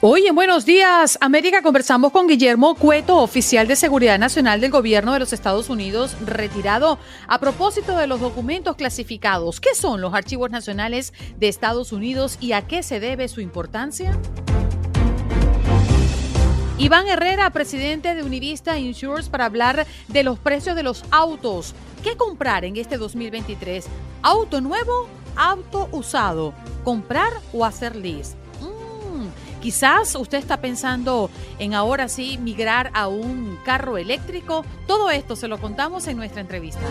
Hoy en Buenos Días, América, conversamos con Guillermo Cueto, oficial de Seguridad Nacional del Gobierno de los Estados Unidos, retirado a propósito de los documentos clasificados. ¿Qué son los archivos nacionales de Estados Unidos y a qué se debe su importancia? Iván Herrera, presidente de Univista Insurance, para hablar de los precios de los autos. ¿Qué comprar en este 2023? ¿Auto nuevo? ¿Auto usado? ¿Comprar o hacer lease? Quizás usted está pensando en ahora sí migrar a un carro eléctrico. Todo esto se lo contamos en nuestra entrevista.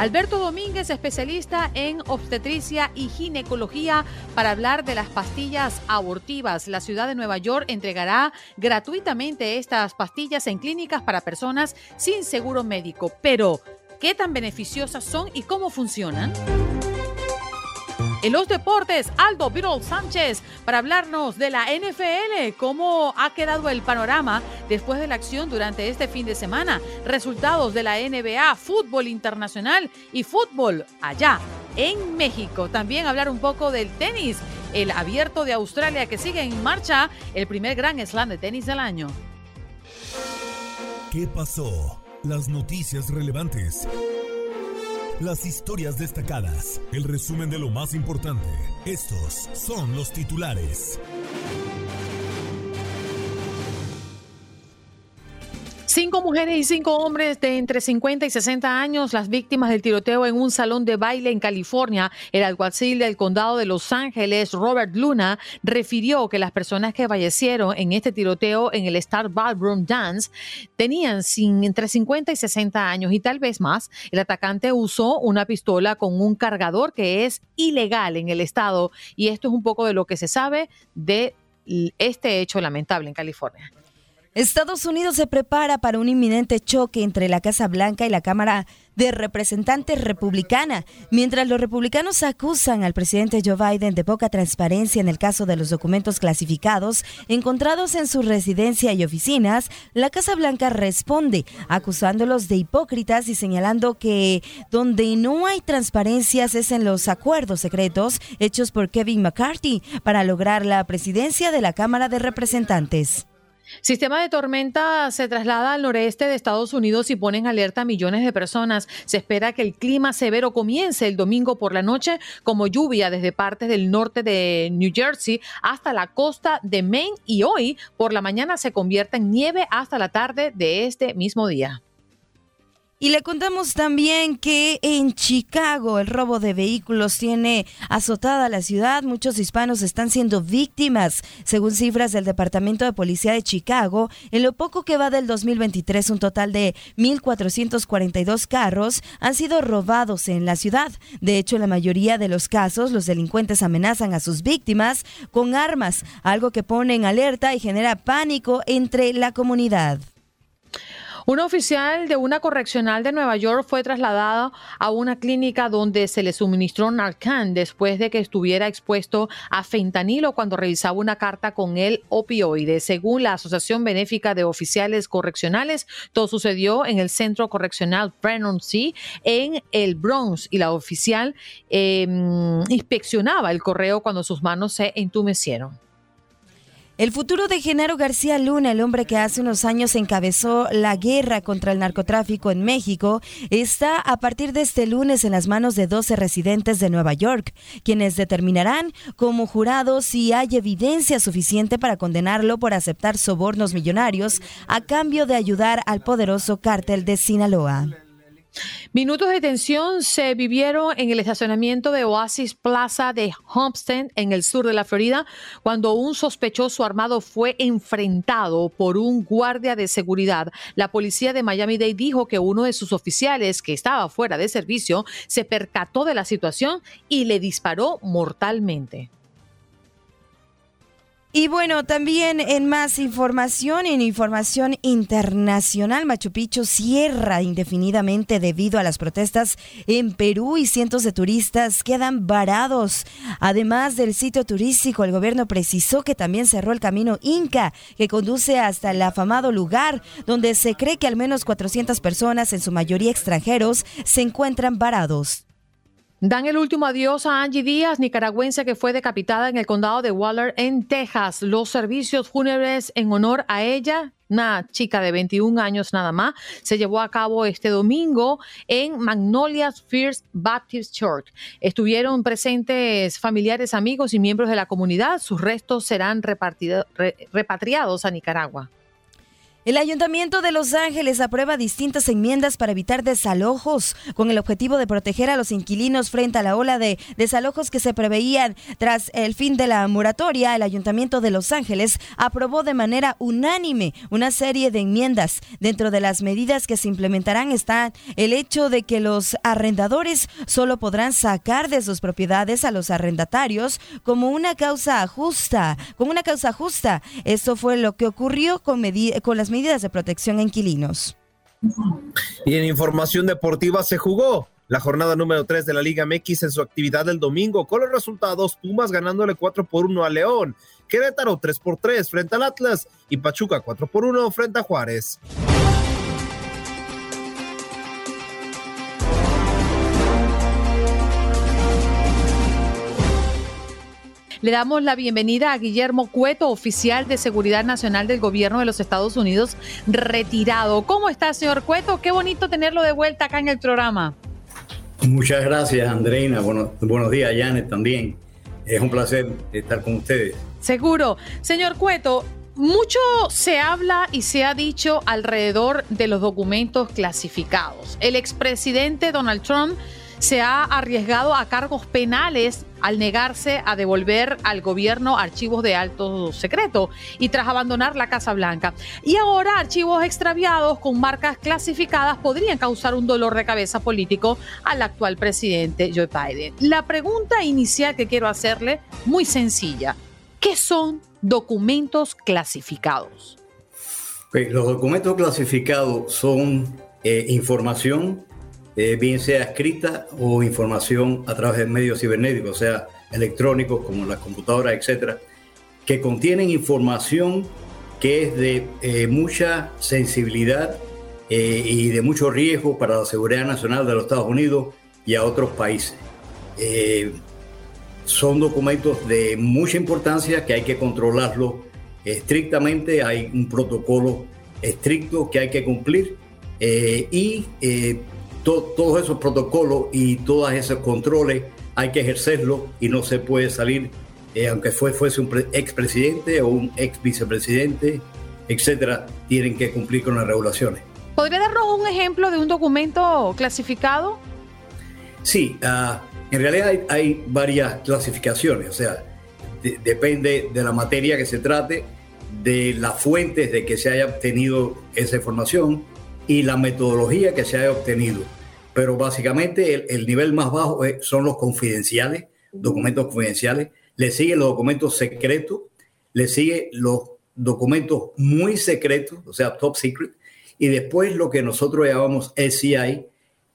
Alberto Domínguez, especialista en obstetricia y ginecología, para hablar de las pastillas abortivas. La ciudad de Nueva York entregará gratuitamente estas pastillas en clínicas para personas sin seguro médico. Pero, ¿qué tan beneficiosas son y cómo funcionan? En los deportes, Aldo Virol Sánchez para hablarnos de la NFL, cómo ha quedado el panorama después de la acción durante este fin de semana, resultados de la NBA, fútbol internacional y fútbol allá en México. También hablar un poco del tenis, el abierto de Australia que sigue en marcha, el primer gran slam de tenis del año. ¿Qué pasó? Las noticias relevantes las historias destacadas, el resumen de lo más importante. Estos son los titulares. Cinco mujeres y cinco hombres de entre 50 y 60 años, las víctimas del tiroteo en un salón de baile en California. El alguacil del condado de Los Ángeles, Robert Luna, refirió que las personas que fallecieron en este tiroteo en el Star Ballroom Dance tenían entre 50 y 60 años y tal vez más. El atacante usó una pistola con un cargador que es ilegal en el estado y esto es un poco de lo que se sabe de este hecho lamentable en California. Estados Unidos se prepara para un inminente choque entre la Casa Blanca y la Cámara de Representantes Republicana, mientras los republicanos acusan al presidente Joe Biden de poca transparencia en el caso de los documentos clasificados encontrados en su residencia y oficinas, la Casa Blanca responde acusándolos de hipócritas y señalando que donde no hay transparencias es en los acuerdos secretos hechos por Kevin McCarthy para lograr la presidencia de la Cámara de Representantes. Sistema de tormenta se traslada al noreste de Estados Unidos y pone en alerta a millones de personas. Se espera que el clima severo comience el domingo por la noche como lluvia desde partes del norte de New Jersey hasta la costa de Maine y hoy por la mañana se convierte en nieve hasta la tarde de este mismo día. Y le contamos también que en Chicago el robo de vehículos tiene azotada la ciudad. Muchos hispanos están siendo víctimas. Según cifras del Departamento de Policía de Chicago, en lo poco que va del 2023, un total de 1.442 carros han sido robados en la ciudad. De hecho, en la mayoría de los casos, los delincuentes amenazan a sus víctimas con armas, algo que pone en alerta y genera pánico entre la comunidad. Un oficial de una correccional de Nueva York fue trasladado a una clínica donde se le suministró Narcan después de que estuviera expuesto a fentanilo cuando revisaba una carta con el opioide. Según la Asociación Benéfica de Oficiales Correccionales, todo sucedió en el Centro Correccional Brennan C en el Bronx y la oficial em, inspeccionaba el correo cuando sus manos se entumecieron. El futuro de Genaro García Luna, el hombre que hace unos años encabezó la guerra contra el narcotráfico en México, está a partir de este lunes en las manos de 12 residentes de Nueva York, quienes determinarán como jurado si hay evidencia suficiente para condenarlo por aceptar sobornos millonarios a cambio de ayudar al poderoso cártel de Sinaloa. Minutos de tensión se vivieron en el estacionamiento de Oasis Plaza de Homestead, en el sur de la Florida, cuando un sospechoso armado fue enfrentado por un guardia de seguridad. La policía de Miami-Dade dijo que uno de sus oficiales, que estaba fuera de servicio, se percató de la situación y le disparó mortalmente. Y bueno, también en más información, en información internacional, Machu Picchu cierra indefinidamente debido a las protestas en Perú y cientos de turistas quedan varados. Además del sitio turístico, el gobierno precisó que también cerró el camino Inca, que conduce hasta el afamado lugar donde se cree que al menos 400 personas, en su mayoría extranjeros, se encuentran varados. Dan el último adiós a Angie Díaz, nicaragüense que fue decapitada en el condado de Waller, en Texas. Los servicios fúnebres en honor a ella, una chica de 21 años nada más, se llevó a cabo este domingo en Magnolia's First Baptist Church. Estuvieron presentes familiares, amigos y miembros de la comunidad. Sus restos serán repatriados a Nicaragua. El Ayuntamiento de Los Ángeles aprueba distintas enmiendas para evitar desalojos con el objetivo de proteger a los inquilinos frente a la ola de desalojos que se preveían tras el fin de la moratoria. El Ayuntamiento de Los Ángeles aprobó de manera unánime una serie de enmiendas. Dentro de las medidas que se implementarán está el hecho de que los arrendadores solo podrán sacar de sus propiedades a los arrendatarios como una causa justa, con una causa justa. Esto fue lo que ocurrió con, con las medidas de protección a inquilinos. Y en información deportiva se jugó la jornada número 3 de la Liga MX en su actividad del domingo con los resultados Pumas ganándole 4 por 1 a León, Querétaro 3 por 3 frente al Atlas y Pachuca 4 por 1 frente a Juárez. Le damos la bienvenida a Guillermo Cueto, oficial de Seguridad Nacional del Gobierno de los Estados Unidos, retirado. ¿Cómo está, señor Cueto? Qué bonito tenerlo de vuelta acá en el programa. Muchas gracias, Andreina. buenos días, Janet, también. Es un placer estar con ustedes. Seguro. Señor Cueto, mucho se habla y se ha dicho alrededor de los documentos clasificados. El expresidente Donald Trump se ha arriesgado a cargos penales al negarse a devolver al gobierno archivos de alto secreto y tras abandonar la Casa Blanca. Y ahora archivos extraviados con marcas clasificadas podrían causar un dolor de cabeza político al actual presidente Joe Biden. La pregunta inicial que quiero hacerle, muy sencilla, ¿qué son documentos clasificados? los documentos clasificados son eh, información eh, bien sea escrita o información a través de medios cibernéticos, o sea, electrónicos como las computadoras, etcétera, que contienen información que es de eh, mucha sensibilidad eh, y de mucho riesgo para la seguridad nacional de los Estados Unidos y a otros países. son documentos de mucha importancia que hay que controlarlos estrictamente, hay un protocolo estricto que hay que cumplir y todos esos protocolos y todos esos controles hay que ejercerlo y no se puede salir, eh, aunque fue, fuese un expresidente o un ex vicepresidente, etcétera, tienen que cumplir con las regulaciones. ¿Podría darnos un ejemplo de un documento clasificado? Sí, ah, en realidad hay, varias clasificaciones, o sea, depende de la materia que se trate, de las fuentes de que se haya obtenido esa información, y la metodología que se haya obtenido. Pero básicamente el, nivel más bajo son los confidenciales, documentos confidenciales, le siguen los documentos secretos, le siguen los documentos muy secretos, o sea, top secret, y después lo que nosotros llamamos SCI,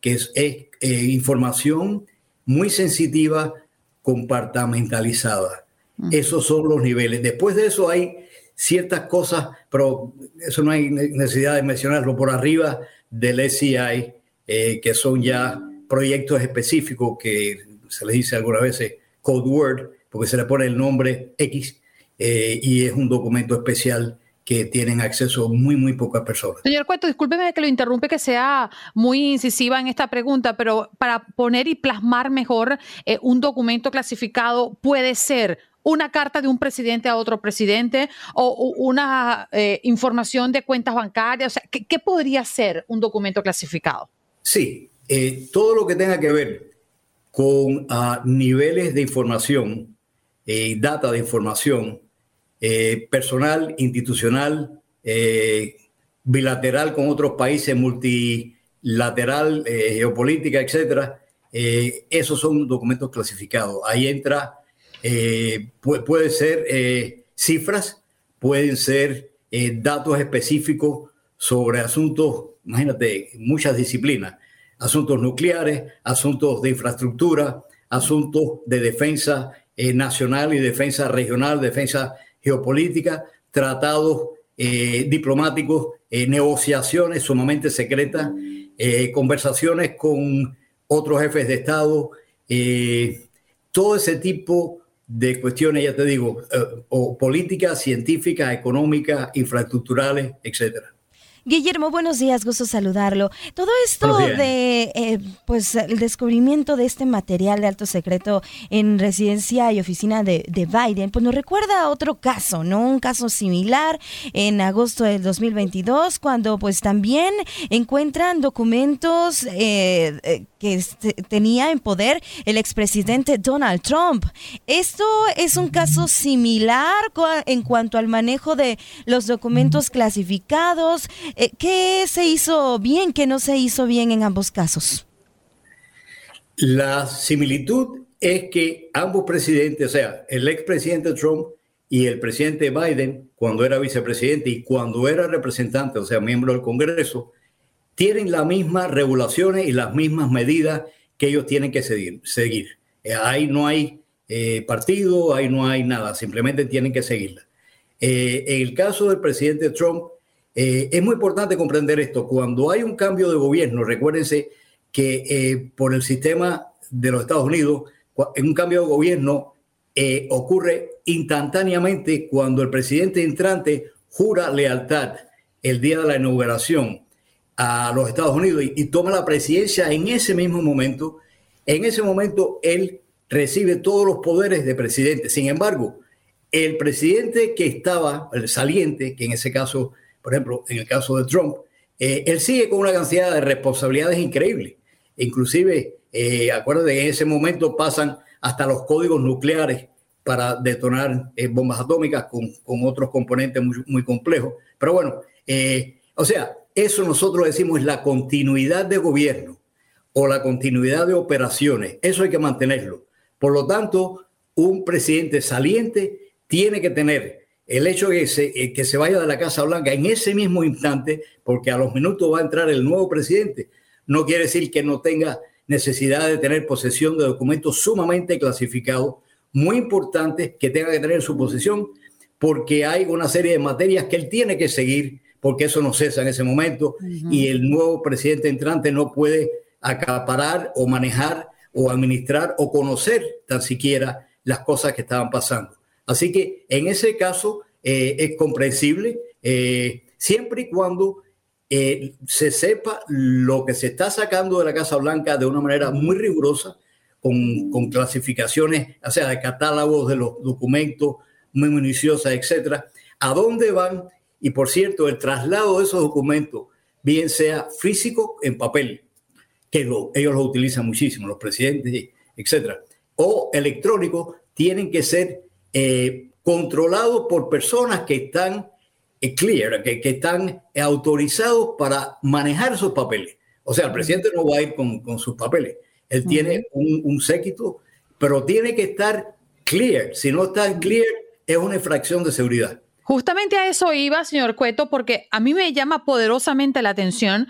que es, eh, información muy sensitiva, compartamentalizada. Esos son los niveles. Después de eso hay ciertas cosas, pero eso no hay necesidad de mencionarlo por arriba del SCI, eh, que son ya proyectos específicos que se les dice algunas veces code word, porque se le pone el nombre X, eh, y es un documento especial que tienen acceso muy, muy pocas personas. Señor Cueto, discúlpeme que lo interrumpe, que sea muy incisiva en esta pregunta, pero para poner y plasmar mejor eh, un documento clasificado puede ser una carta de un presidente a otro presidente o una eh, información de cuentas bancarias. O sea, ¿qué, podría ser un documento clasificado? Sí, eh, todo lo que tenga que ver con ah, niveles de información, eh, data de información, eh, personal, institucional, bilateral con otros países, multilateral, geopolítica, etcétera. esos son documentos clasificados. Ahí entra, puede ser cifras, pueden ser datos específicos sobre asuntos, imagínate, muchas disciplinas, asuntos nucleares, asuntos de infraestructura, asuntos de defensa nacional y defensa regional, defensa geopolítica, tratados eh, diplomáticos, eh, negociaciones sumamente secretas, eh, conversaciones con otros jefes de Estado, todo ese tipo de cuestiones, ya te digo, o políticas, científicas, económicas, infraestructurales, etcétera. Guillermo, buenos días, gusto saludarlo. Todo esto de, eh, pues, el descubrimiento de este material de alto secreto en residencia y oficina de, Biden, pues nos recuerda a otro caso, ¿no? Un caso similar en agosto del 2022, cuando pues también encuentran documentos eh, eh, que tenía en poder el expresidente Donald Trump. Esto es un caso similar en cuanto al manejo de los documentos clasificados. Eh, ¿Qué se hizo bien, qué no se hizo bien en ambos casos? La similitud es que ambos presidentes, o sea, el expresidente Trump y el presidente Biden, cuando era vicepresidente y cuando era representante, o sea, miembro del Congreso, tienen las mismas regulaciones y las mismas medidas que ellos tienen que seguir. Eh, ahí no hay eh, partido, ahí no hay nada, simplemente tienen que seguirla. En el caso del presidente Trump, es muy importante comprender esto. Cuando hay un cambio de gobierno, recuérdense que por el sistema de los Estados Unidos, en un cambio de gobierno ocurre instantáneamente cuando el presidente entrante jura lealtad el día de la inauguración a los Estados Unidos y, toma la presidencia en ese mismo momento, en ese momento él recibe todos los poderes de presidente. Sin embargo, el presidente que estaba, el saliente, que en ese caso, por ejemplo, en el caso de Trump, eh, él sigue con una cantidad de responsabilidades increíbles. Inclusive, eh, acuérdate, en ese momento pasan hasta los códigos nucleares para detonar eh, bombas atómicas con, con, otros componentes muy, muy complejos. Pero bueno, eh, o sea, eso nosotros decimos es la continuidad de gobierno o la continuidad de operaciones. Eso hay que mantenerlo. Por lo tanto, un presidente saliente tiene que tener el hecho de que se, eh, que se vaya de la Casa Blanca en ese mismo instante, porque a los minutos va a entrar el nuevo presidente, no quiere decir que no tenga necesidad de tener posesión de documentos sumamente clasificados, muy importantes que tenga que tener en su posesión, porque hay una serie de materias que él tiene que seguir porque eso no cesa en ese momento y el nuevo presidente entrante no puede acaparar o manejar o administrar o conocer tan siquiera las cosas que estaban pasando. Así que en ese caso eh, es comprensible eh, siempre y cuando eh, se sepa lo que se está sacando de la Casa Blanca de una manera muy rigurosa, con, con clasificaciones, o sea, de catálogos de los documentos muy minuciosas, etcétera, a dónde van. Y por cierto, el traslado de esos documentos, bien sea físico en papel, que ellos lo utilizan muchísimo, los presidentes, etcétera, o electrónico, tienen que ser eh, controlados por personas que están eh, clear, que, que, están autorizados para manejar esos papeles. O sea, el presidente no va a ir con, con sus papeles. Él tiene un, un séquito, pero tiene que estar clear. Si no está clear, es una infracción de seguridad. Justamente a eso iba, señor Cueto, porque a mí me llama poderosamente la atención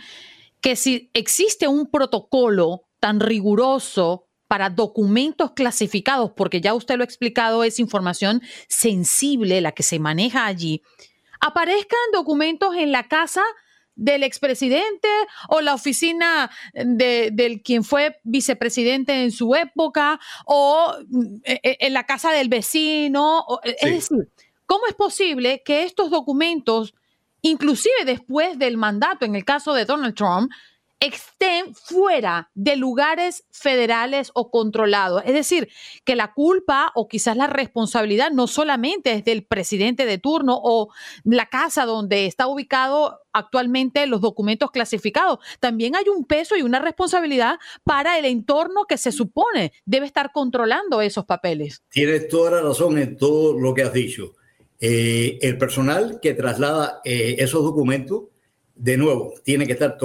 que si existe un protocolo tan riguroso para documentos clasificados, porque ya usted lo ha explicado, es información sensible la que se maneja allí, aparezcan documentos en la casa del expresidente o la oficina de, del quien fue vicepresidente en su época o mm, e, e, en la casa del vecino. Es decir, ¿cómo es posible que estos documentos, inclusive después del mandato, en el caso de Donald Trump, estén fuera de lugares federales o controlados. Es decir, que la culpa o quizás la responsabilidad no solamente es del presidente de turno o la casa donde está ubicado actualmente los documentos clasificados. También hay un peso y una responsabilidad para el entorno que se supone debe estar controlando esos papeles. Tienes toda la razón en todo lo que has dicho. Eh, el personal que traslada eh, esos documentos de nuevo, tiene que estar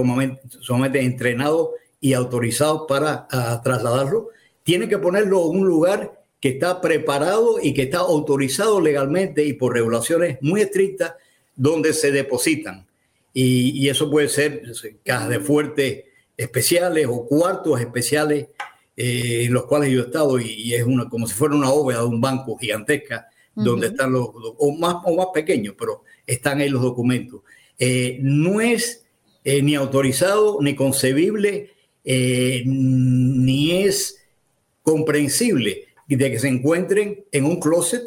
sumamente, entrenado y autorizado para ah, trasladarlo. Tiene que ponerlo en un lugar que está preparado y que está autorizado legalmente y por regulaciones muy estrictas donde se depositan. Y, eso puede ser cajas de fuerte especiales o cuartos especiales eh, en los cuales yo he estado y, es una, como si fuera una bóveda de un banco gigantesca donde están los, o más, o más pequeños, pero están ahí los documentos. Eh, no es eh, ni autorizado, ni concebible, eh, ni es comprensible de que se encuentren en un closet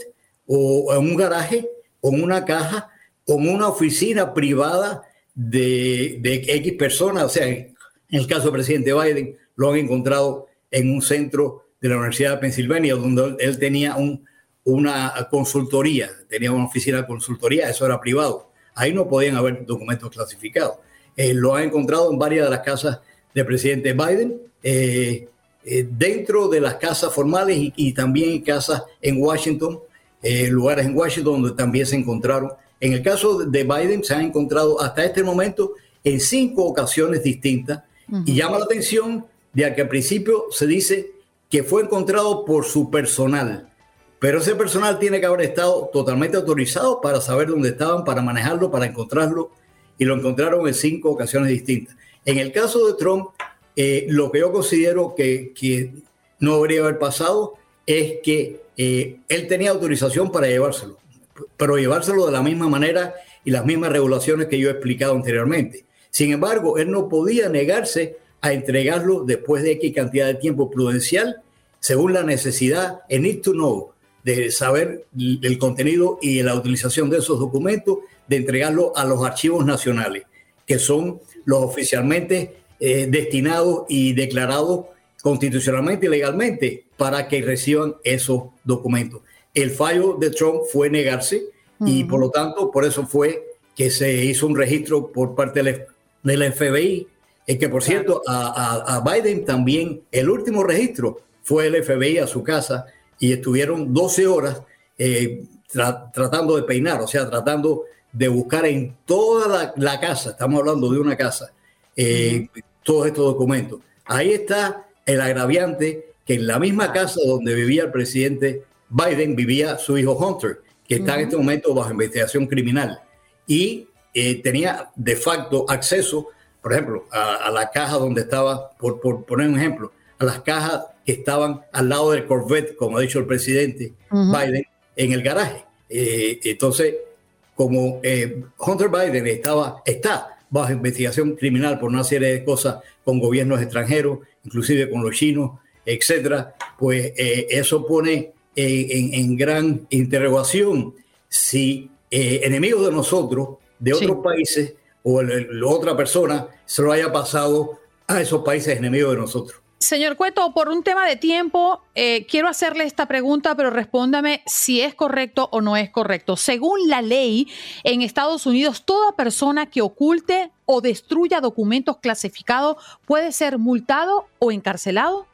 o en un garaje o en una caja o en una oficina privada de, X personas. O sea, en el caso del presidente Biden, lo han encontrado en un centro de la Universidad de Pensilvania, donde él tenía una consultoría, tenía una oficina de consultoría, eso era privado. Ahí no podían haber documentos clasificados. Eh, lo han encontrado en varias de las casas del presidente Biden, eh, eh, dentro de las casas formales y, también en casas en Washington, lugares en Washington donde también se encontraron. En el caso de Biden se han encontrado hasta este momento en cinco ocasiones distintas y llama la atención de que al principio se dice que fue encontrado por su personal. Pero ese personal tiene que haber estado totalmente autorizado para saber dónde estaban, para manejarlo, para encontrarlo, y lo encontraron en cinco ocasiones distintas. En el caso de Trump, eh, lo que yo considero que, no debería haber pasado es que eh, él tenía autorización para llevárselo, pero llevárselo de la misma manera y las mismas regulaciones que yo he explicado anteriormente. Sin embargo, él no podía negarse a entregarlo después de X cantidad de tiempo prudencial, según la necesidad, en need to know, de saber el contenido y la utilización de esos documentos, de entregarlo a los archivos nacionales, que son los oficialmente eh, destinados y declarados constitucionalmente y legalmente para que reciban esos documentos. El fallo de Trump fue negarse y por lo tanto por eso fue que se hizo un registro por parte del, FBI, es que por cierto a, a Biden también el último registro fue el FBI a su casa y estuvieron 12 horas eh, tratando de peinar, o sea, tratando de buscar en toda la, casa, estamos hablando de una casa, eh, todos estos documentos. Ahí está el agraviante que en la misma casa donde vivía el presidente Biden vivía su hijo Hunter, que está en este momento bajo investigación criminal. Y eh, tenía de facto acceso, por ejemplo, a, la caja donde estaba, por, por poner un ejemplo, a las cajas que estaban al lado del Corvette, como ha dicho el presidente Biden, en el garaje. Eh, entonces, como eh, Hunter Biden estaba, está bajo investigación criminal por una serie de cosas con gobiernos extranjeros, inclusive con los chinos, etcétera, pues eh, eso pone en, gran interrogación si enemigos de nosotros, de otros países, o la otra persona se lo haya pasado a esos países enemigos de nosotros. Señor Cueto, por un tema de tiempo, eh, quiero hacerle esta pregunta, pero respóndame si es correcto o no es correcto. Según la ley en Estados Unidos, toda persona que oculte o destruya documentos clasificados puede ser multado o encarcelado.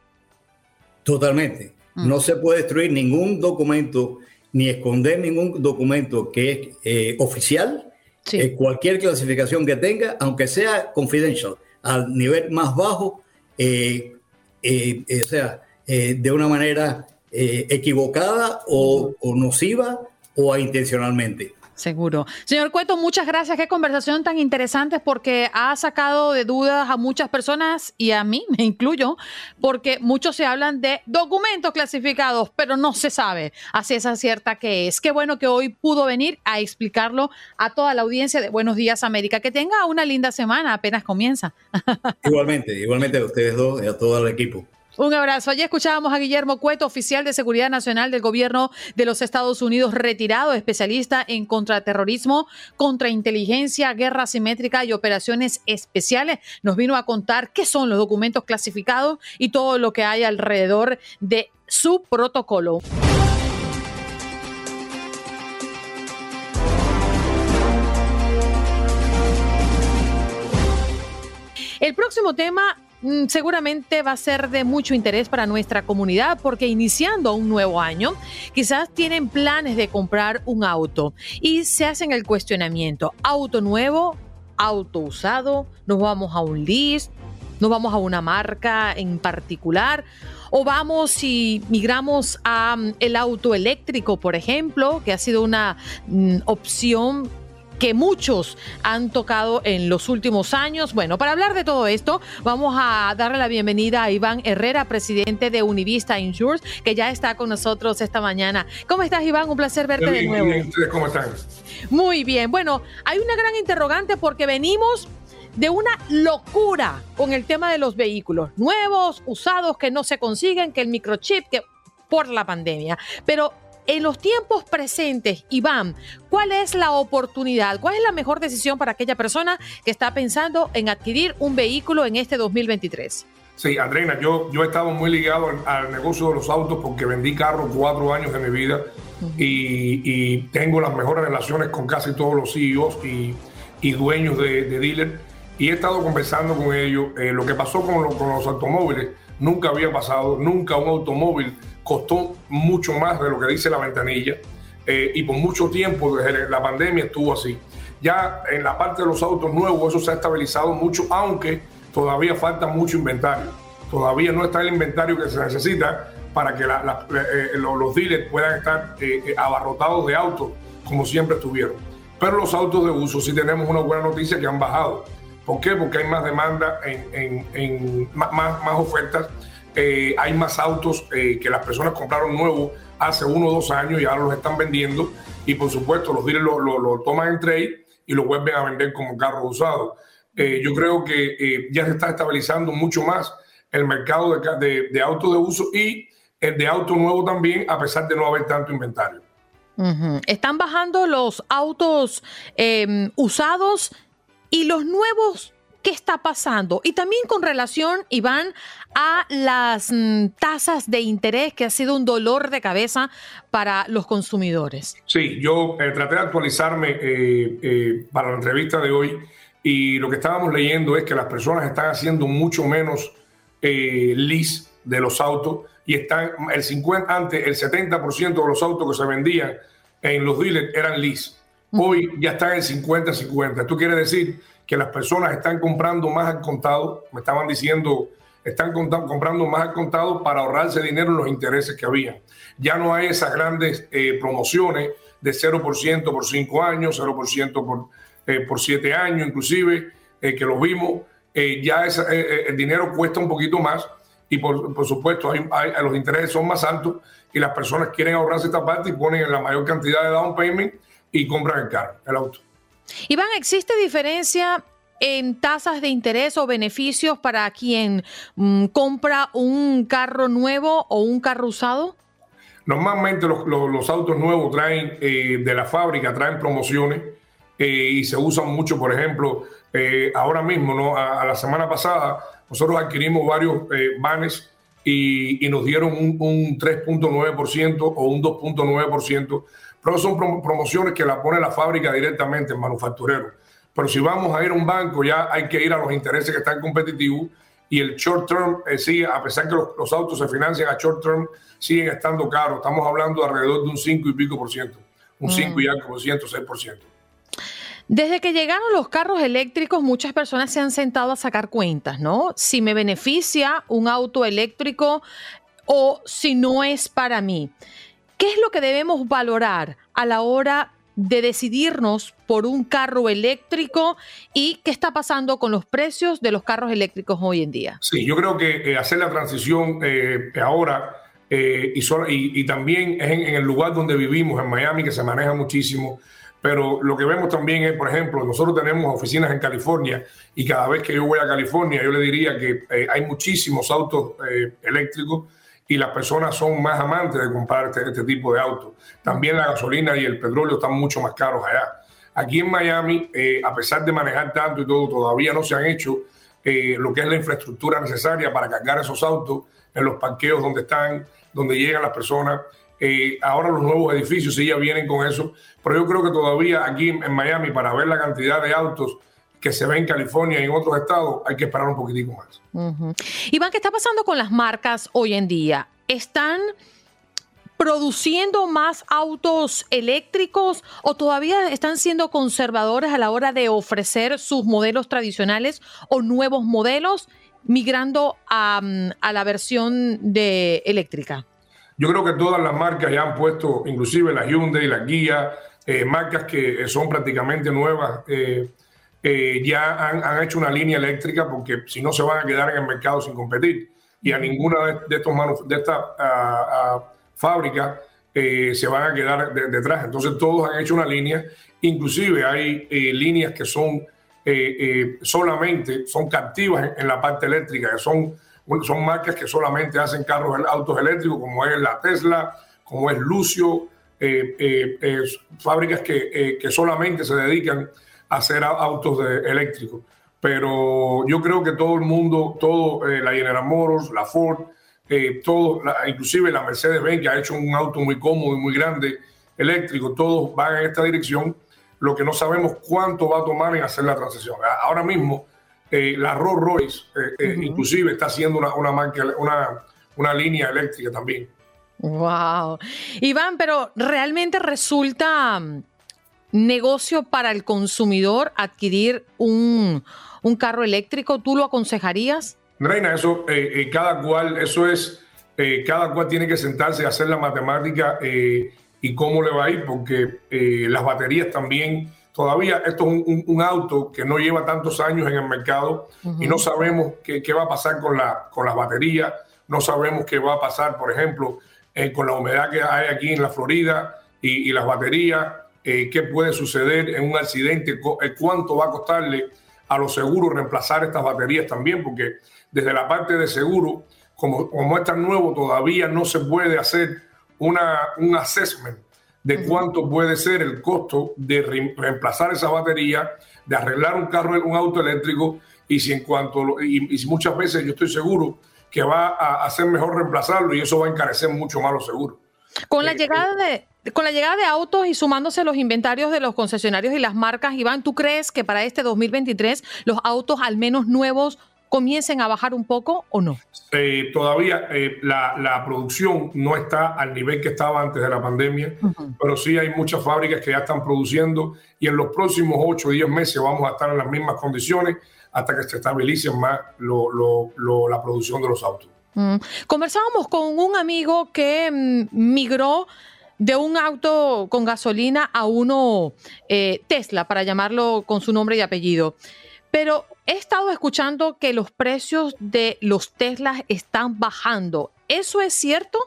Totalmente. Mm. No se puede destruir ningún documento ni esconder ningún documento que es eh, oficial, eh, cualquier clasificación que tenga, aunque sea confidential, al nivel más bajo. Eh, eh, o sea, eh, de una manera equivocada o, nociva o intencionalmente. Seguro. Señor Cueto, muchas gracias. Qué conversación tan interesante porque ha sacado de dudas a muchas personas y a mí me incluyo, porque muchos se hablan de documentos clasificados, pero no se sabe a ciencia cierta qué es. Qué bueno que hoy pudo venir a explicarlo a toda la audiencia de Buenos Días América. Que tenga una linda semana, apenas comienza. Igualmente, igualmente a ustedes dos y a todo el equipo. Un abrazo. Allí escuchábamos a Guillermo Cueto, oficial de Seguridad Nacional del Gobierno de los Estados Unidos, retirado, especialista en contraterrorismo, contrainteligencia, guerra simétrica y operaciones especiales. Nos vino a contar qué son los documentos clasificados y todo lo que hay alrededor de su protocolo. El próximo tema seguramente va a ser de mucho interés para nuestra comunidad porque iniciando un nuevo año, quizás tienen planes de comprar un auto y se hacen el cuestionamiento, auto nuevo, auto usado, nos vamos a un lease, nos vamos a una marca en particular o vamos y migramos a mm, el auto eléctrico, por ejemplo, que ha sido una mm, opción que muchos han tocado en los últimos años. Bueno, para hablar de todo esto, vamos a darle la bienvenida a Iván Herrera, presidente de Univista Insurance, que ya está con nosotros esta mañana. ¿Cómo estás, Iván? Un placer verte de nuevo. Muy bien, ¿cómo están? Muy bien. Bueno, hay una gran interrogante porque venimos de una locura con el tema de los vehículos nuevos, usados, que no se consiguen, que el microchip, que por la pandemia. Pero en los tiempos presentes, Iván, ¿cuál es la oportunidad? ¿Cuál es la mejor decisión para aquella persona que está pensando en adquirir un vehículo en este 2023? Sí, Andreina, yo, yo he estado muy ligado al, negocio de los autos porque vendí carros cuatro años de mi vida y, tengo las mejores relaciones con casi todos los CEOs y, y dueños de, de dealers y he estado conversando con ellos. Eh, lo que pasó con, con los automóviles nunca había pasado, nunca un automóvil costó mucho más de lo que dice la ventanilla eh, y por mucho tiempo desde la pandemia estuvo así. Ya en la parte de los autos nuevos eso se ha estabilizado mucho, aunque todavía falta mucho inventario. Todavía no está el inventario que se necesita para que eh, los, dealers puedan estar eh, abarrotados de autos como siempre estuvieron. Pero los autos de uso sí tenemos una buena noticia que han bajado. ¿Por qué? Porque hay más demanda, en, más ofertas eh, hay más autos eh, que las personas compraron nuevos hace uno o dos años y ahora los están vendiendo y por supuesto los dealers lo, toman en trade y lo vuelven a vender como carros usados. Eh, yo creo que ya se está estabilizando mucho más el mercado de, de, autos de uso y el de auto nuevo también, a pesar de no haber tanto inventario. Están bajando los autos em, usados y los nuevos ¿Qué está pasando? Y también con relación, Iván, a las mm, tasas de interés, que ha sido un dolor de cabeza para los consumidores. Sí, yo eh, traté de actualizarme eh, eh, para la entrevista de hoy y lo que estábamos leyendo es que las personas están haciendo mucho menos lease de los autos y están el 50, antes el 70% de los autos que se vendían en los dealers eran lease. Hoy ya están en 50-50. Esto quiere decir que las personas están comprando más al contado, me estaban diciendo, están comprando más al contado para ahorrarse dinero en los intereses que había. Ya no hay esas grandes eh, promociones de 0% por 5 años, 0% por, eh, por 7 años, inclusive, eh, que lo vimos. ya el dinero cuesta un poquito más y por, por supuesto hay, los intereses son más altos y las personas quieren ahorrarse esta parte y ponen la mayor cantidad de down payment y compran el carro, el auto. Iván, ¿existe diferencia en tasas de interés o beneficios para quien mm, compra un carro nuevo o un carro usado? Normalmente los, autos nuevos traen eh, de la fábrica, traen promociones eh, y se usan mucho, por ejemplo, eh, ahora mismo, ¿no? A, la semana pasada, nosotros adquirimos varios vanes y, nos dieron un, un 3.9% o un 2.9% pero son promociones que la pone la fábrica directamente, el manufacturero. Pero si vamos a ir a un banco, ya hay que ir a los intereses que están competitivos y el short term eh, sigue, a pesar que los, autos se financian a short term, siguen estando caros. Estamos hablando alrededor de un 5 y pico por ciento, un 5 mm. y algo por ciento, 6 por ciento. Desde que llegaron los carros eléctricos, muchas personas se han sentado a sacar cuentas, ¿no? Si me beneficia un auto eléctrico o si no es para mí. ¿Qué es lo que debemos valorar a la hora de decidirnos por un carro eléctrico y qué está pasando con los precios de los carros eléctricos hoy en día? Sí, yo creo que eh, hacer la transición eh, ahora eh, y, también en, el lugar donde vivimos, en Miami, que se maneja muchísimo, Pero lo que vemos también es, por ejemplo, nosotros tenemos oficinas en California y cada vez que yo voy a California, yo le diría que hay muchísimos autos eléctricos y las personas son más amantes de comprar este, este, tipo de autos. También la gasolina y el petróleo están mucho más caros allá. Aquí en Miami, eh, a pesar de manejar tanto y todo, todavía no se han hecho lo que es la infraestructura necesaria para cargar esos autos en los parqueos donde están, donde llegan las personas. ahora los nuevos edificios sí ya vienen con eso, pero yo creo que todavía aquí en Miami, para ver la cantidad de autos que se ve en California y en otros estados, hay que esperar un poquitico más. Iván, ¿qué está pasando con las marcas hoy en día? ¿Están produciendo más autos eléctricos o todavía están siendo conservadores a la hora de ofrecer sus modelos tradicionales o nuevos modelos migrando a, a la versión de eléctrica? Yo creo que todas las marcas ya han puesto, inclusive la Hyundai, la Kia, eh, marcas que son prácticamente nuevas, eh, eh, ya han, hecho una línea eléctrica porque si no se van a quedar en el mercado sin competir. Y a ninguna de, estos de estas fábricas se van a quedar detrás. Entonces todos han hecho una línea. Inclusive hay líneas que son solamente, son captivas en, la parte eléctrica, que son, son marcas que solamente hacen carros, autos eléctricos, como es la Tesla, como es Lucio, eh, eh, fábricas que, eh, que, solamente se dedican a hacer autos eléctricos. Pero yo creo que todo el mundo, todo la General Motors, la Ford, todo, inclusive la Mercedes-Benz, que ha hecho un auto muy cómodo y muy grande eléctrico, todos van en esta dirección. Lo que no sabemos cuánto va a tomar en hacer la transición. Ahora mismo, la Rolls Royce, inclusive, está haciendo una, una, marca, una, una línea eléctrica también. Wow. Iván, pero ¿realmente resulta mm, negocio para el consumidor adquirir un, carro eléctrico? ¿Tú lo aconsejarías? Reina, eso, eh, eh, cada cual, eso es, eh, cada cual tiene que sentarse y hacer la matemática y cómo le va a ir, porque las baterías también, todavía esto es un, auto que no lleva tantos años en el mercado y no sabemos qué, qué, va a pasar con, la, con las baterías, no sabemos qué va a pasar, por ejemplo, con la humedad que hay aquí en la Florida y, las baterías, eh, qué puede suceder en un accidente, eh, cuánto va a costarle a los seguros reemplazar estas baterías también, porque desde la parte de seguro, como, como es tan nuevo, todavía no se puede hacer una, un assessment de cuánto puede ser el costo de reemplazar esa batería, de arreglar un carro, un auto eléctrico, y si en cuanto, y, y muchas veces yo estoy seguro que va a hacer mejor reemplazarlo y eso va a encarecer mucho más los seguros. Con la eh, llegada de con la llegada de autos y sumándose los inventarios de los concesionarios y las marcas, Iván, ¿tú crees que para este 2023 los autos al menos nuevos comiencen a bajar un poco o no? Eh, todavía eh, la, producción no está al nivel que estaba antes de la pandemia, pero sí hay muchas fábricas que ya están produciendo y en los próximos 8 o 10 meses vamos a estar en las mismas condiciones hasta que se estabilice más la producción de los autos. Mm. Conversábamos con un amigo que mm, migró de un auto con gasolina a uno eh, Tesla, para llamarlo con su nombre y apellido. Pero he estado escuchando que los precios de los Teslas están bajando. ¿Eso es cierto?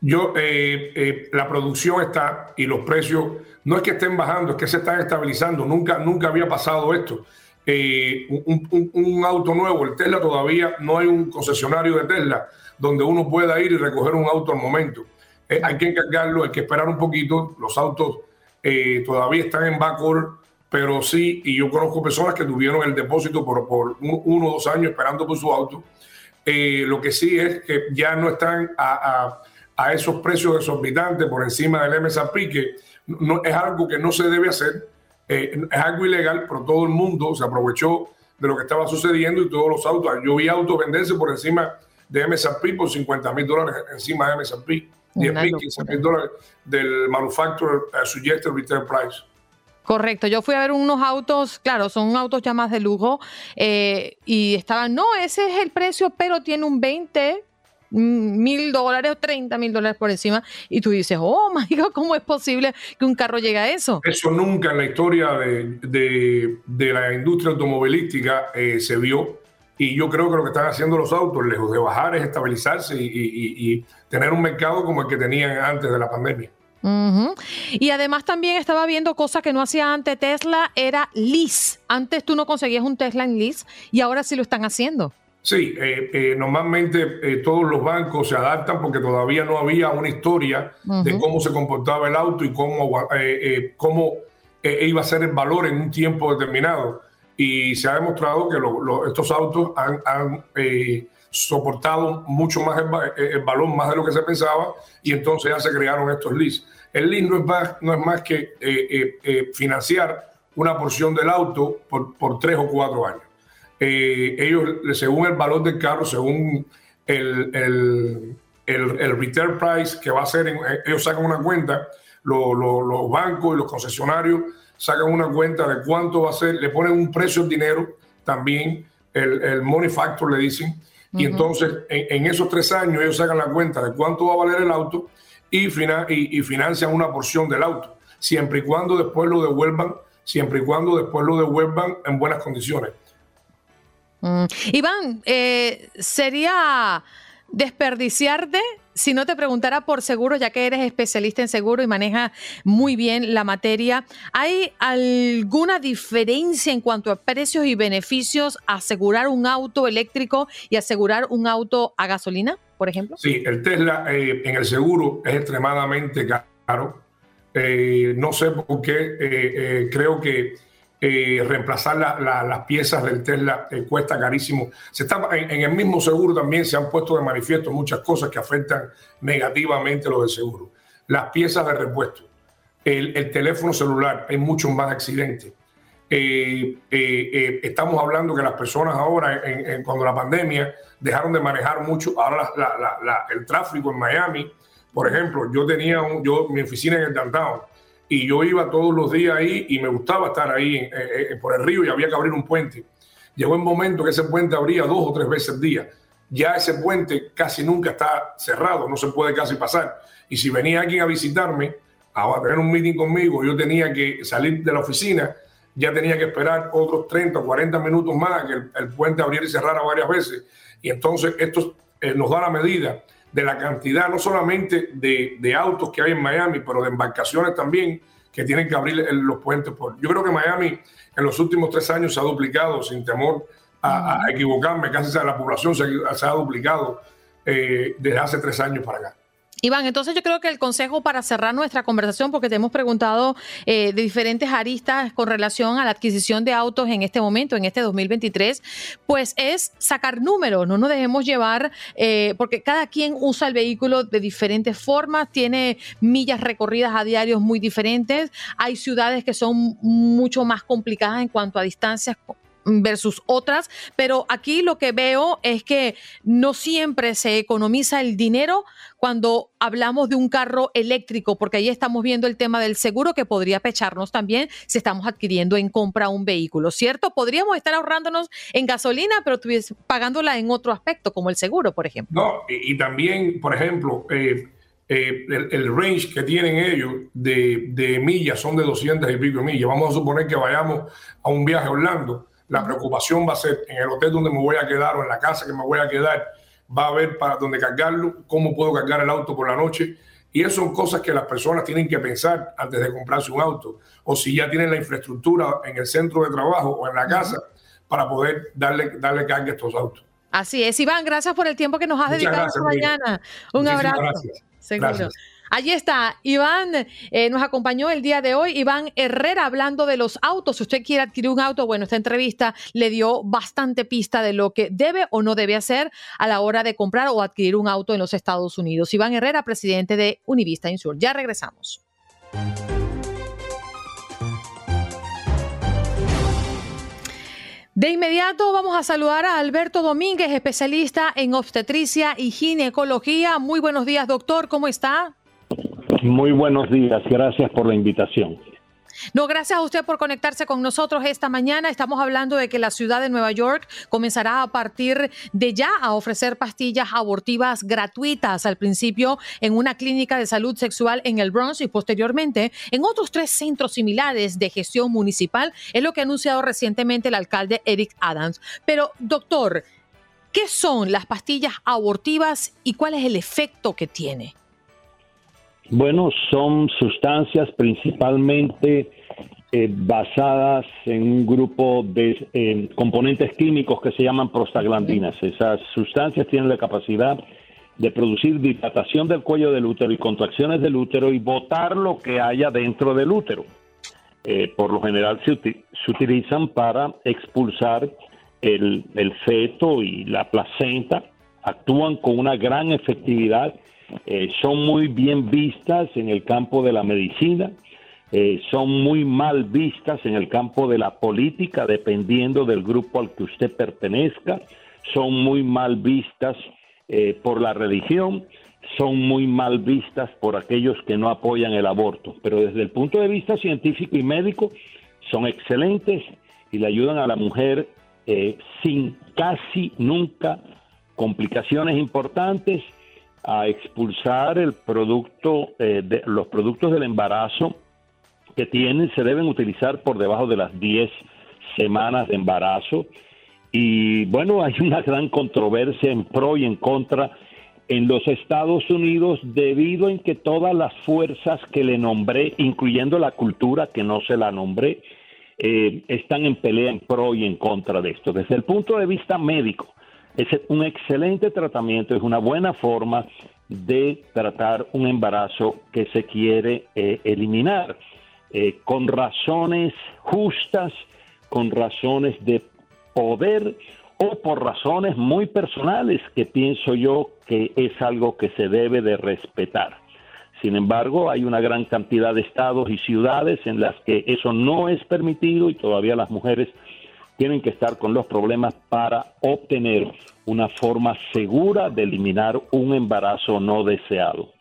Yo, eh, eh, la producción está y los precios no es que estén bajando, es que se están estabilizando. Nunca, nunca había pasado esto. Eh, un, auto nuevo, el Tesla todavía no hay un concesionario de Tesla donde uno pueda ir y recoger un auto al momento. Eh, hay que encargarlo, hay que esperar un poquito. Los autos eh, todavía están en backorder, pero sí, y yo conozco personas que tuvieron el depósito por, uno o dos años esperando por su auto. lo que sí es que ya no están a, a, esos precios exorbitantes por encima del MSRP, que no, es algo que no se debe hacer eh, es algo ilegal, pero todo el mundo se aprovechó de lo que estaba sucediendo y todos los autos. Yo vi autos venderse por encima de MSRP por 50 mil dólares encima de MSRP, 10 mil, 15 mil dólares del Manufacturer uh, Suggested Retail Price. Correcto, yo fui a ver unos autos, claro, son autos ya más de lujo, eh, y estaban, no, ese es el precio, pero tiene un 20, mil dólares o 30 mil dólares por encima y tú dices, oh my God, ¿cómo es posible que un carro llegue a eso? Eso nunca en la historia de, la industria automovilística eh, se vio y yo creo que lo que están haciendo los autos, lejos de bajar, es estabilizarse y, tener un mercado como el que tenían antes de la pandemia. Y además también estaba viendo cosas que no hacía antes Tesla, era lease. Antes tú no conseguías un Tesla en lease y ahora sí lo están haciendo. Sí, eh, eh, normalmente eh, todos los bancos se adaptan porque todavía no había una historia de cómo se comportaba el auto y cómo, cómo iba a ser el valor en un tiempo determinado. Y se ha demostrado que estos autos han, soportado mucho más el, valor, más de lo que se pensaba, y entonces ya se crearon estos leases. El lease no es más, no es más que financiar una porción del auto por, por tres o cuatro años. Eh, ellos, según el valor del carro, según el, el, el, retail price que va a ser, ellos sacan una cuenta, los bancos y los concesionarios sacan una cuenta de cuánto va a ser, le ponen un precio al dinero también, el, money factor le dicen, y entonces en, esos tres años ellos sacan la cuenta de cuánto va a valer el auto y, y, y financian una porción del auto, siempre y cuando después lo devuelvan, siempre y cuando después lo devuelvan en buenas condiciones. Mm. Iván, eh, sería desperdiciarte si no te preguntara por seguro, ya que eres especialista en seguro y manejas muy bien la materia. ¿Hay alguna diferencia en cuanto a precios y beneficios asegurar un auto eléctrico y asegurar un auto a gasolina, por ejemplo? Sí, el Tesla eh, en el seguro es extremadamente caro. Eh, no sé por qué, creo que eh, reemplazar las piezas del Tesla eh, cuesta carísimo. Se está, en, el mismo seguro también se han puesto de manifiesto muchas cosas que afectan negativamente lo del seguro. Las piezas de repuesto, el, teléfono celular, hay muchos más accidentes. Eh, estamos hablando que las personas ahora, cuando la pandemia, dejaron de manejar mucho. Ahora el tráfico en Miami, por ejemplo, yo tenía un, yo, mi oficina en el downtown y yo iba todos los días ahí y me gustaba estar ahí eh, eh, por el río y había que abrir un puente. Llegó el momento que ese puente abría dos o tres veces al día. Ya ese puente casi nunca está cerrado, no se puede casi pasar. Y si venía alguien a visitarme, a tener un meeting conmigo, yo tenía que salir de la oficina, ya tenía que esperar otros 30 o 40 minutos más que el, puente abriera y cerrara varias veces. Y entonces esto eh, nos da la medida de la cantidad no solamente de, autos que hay en Miami, pero de embarcaciones también que tienen que abrir los puentes. Por. Yo creo que Miami en los últimos tres años se ha duplicado, sin temor a, equivocarme, casi la población se, ha duplicado eh, desde hace tres años para acá. Iván, entonces yo creo que el consejo para cerrar nuestra conversación, porque te hemos preguntado eh, de diferentes aristas con relación a la adquisición de autos en este momento, en este 2023, pues es sacar números, no nos dejemos llevar, eh, porque cada quien usa el vehículo de diferentes formas, tiene millas recorridas a diarios muy diferentes, hay ciudades que son mucho más complicadas en cuanto a distancias versus otras, pero aquí lo que veo es que no siempre se economiza el dinero cuando hablamos de un carro eléctrico, porque ahí estamos viendo el tema del seguro que podría pecharnos también si estamos adquiriendo en compra un vehículo, ¿cierto? Podríamos estar ahorrándonos en gasolina, pero pagándola en otro aspecto, como el seguro, por ejemplo. No, y, también, por ejemplo, eh, eh, el, range que tienen ellos de, de millas son de 200 y pico millas. Vamos a suponer que vayamos a un viaje a Orlando la preocupación va a ser en el hotel donde me voy a quedar o en la casa que me voy a quedar, va a haber para dónde cargarlo, cómo puedo cargar el auto por la noche. Y eso son cosas que las personas tienen que pensar antes de comprarse un auto. O si ya tienen la infraestructura en el centro de trabajo o en la casa para poder darle, darle carga a estos autos. Así es, Iván, gracias por el tiempo que nos has dedicado esta mañana. Un abrazo. Gracias. Seguro. Allí está, Iván eh, nos acompañó el día de hoy, Iván Herrera, hablando de los autos. Si usted quiere adquirir un auto, bueno, esta entrevista le dio bastante pista de lo que debe o no debe hacer a la hora de comprar o adquirir un auto en los Estados Unidos. Iván Herrera, presidente de Univista Insur. Ya regresamos. De inmediato vamos a saludar a Alberto Domínguez, especialista en obstetricia y ginecología. Muy buenos días, doctor. ¿Cómo está? Muy buenos días, gracias por la invitación. No, gracias a usted por conectarse con nosotros esta mañana. Estamos hablando de que la ciudad de Nueva York comenzará a partir de ya a ofrecer pastillas abortivas gratuitas al principio en una clínica de salud sexual en el Bronx y posteriormente en otros tres centros similares de gestión municipal. Es lo que ha anunciado recientemente el alcalde Eric Adams. Pero, doctor, ¿qué son las pastillas abortivas y cuál es el efecto que tiene? Bueno, son sustancias principalmente eh, basadas en un grupo de eh, componentes químicos que se llaman prostaglandinas. Esas sustancias tienen la capacidad de producir dilatación del cuello del útero y contracciones del útero y botar lo que haya dentro del útero. Eh, por lo general se, utilizan para expulsar el, el, feto y la placenta. Actúan con una gran efectividad. Son muy bien vistas en el campo de la medicina eh, son muy mal vistas en el campo de la política, dependiendo del grupo al que usted pertenezca, son muy mal vistas eh, por la religión, son muy mal vistas por aquellos que no apoyan el aborto, pero desde el punto de vista científico y médico son excelentes y le ayudan a la mujer eh, sin casi nunca complicaciones importantes a expulsar el producto, de, los productos del embarazo que tienen se deben utilizar por debajo de las 10 semanas de embarazo. Y bueno, hay una gran controversia en pro y en contra en los Estados Unidos debido en que todas las fuerzas que le nombré, incluyendo la cultura que no se la nombré, eh, están en pelea en pro y en contra de esto. Desde el punto de vista médico, es un excelente tratamiento, es una buena forma de tratar un embarazo que se quiere eh, eliminar. Eh, con razones justas, con razones de poder o por razones muy personales que pienso yo que es algo que se debe de respetar. Sin embargo, hay una gran cantidad de estados y ciudades en las que eso no es permitido y todavía las mujeres tienen que estar con los problemas para obtener una forma segura de eliminar un embarazo no deseado.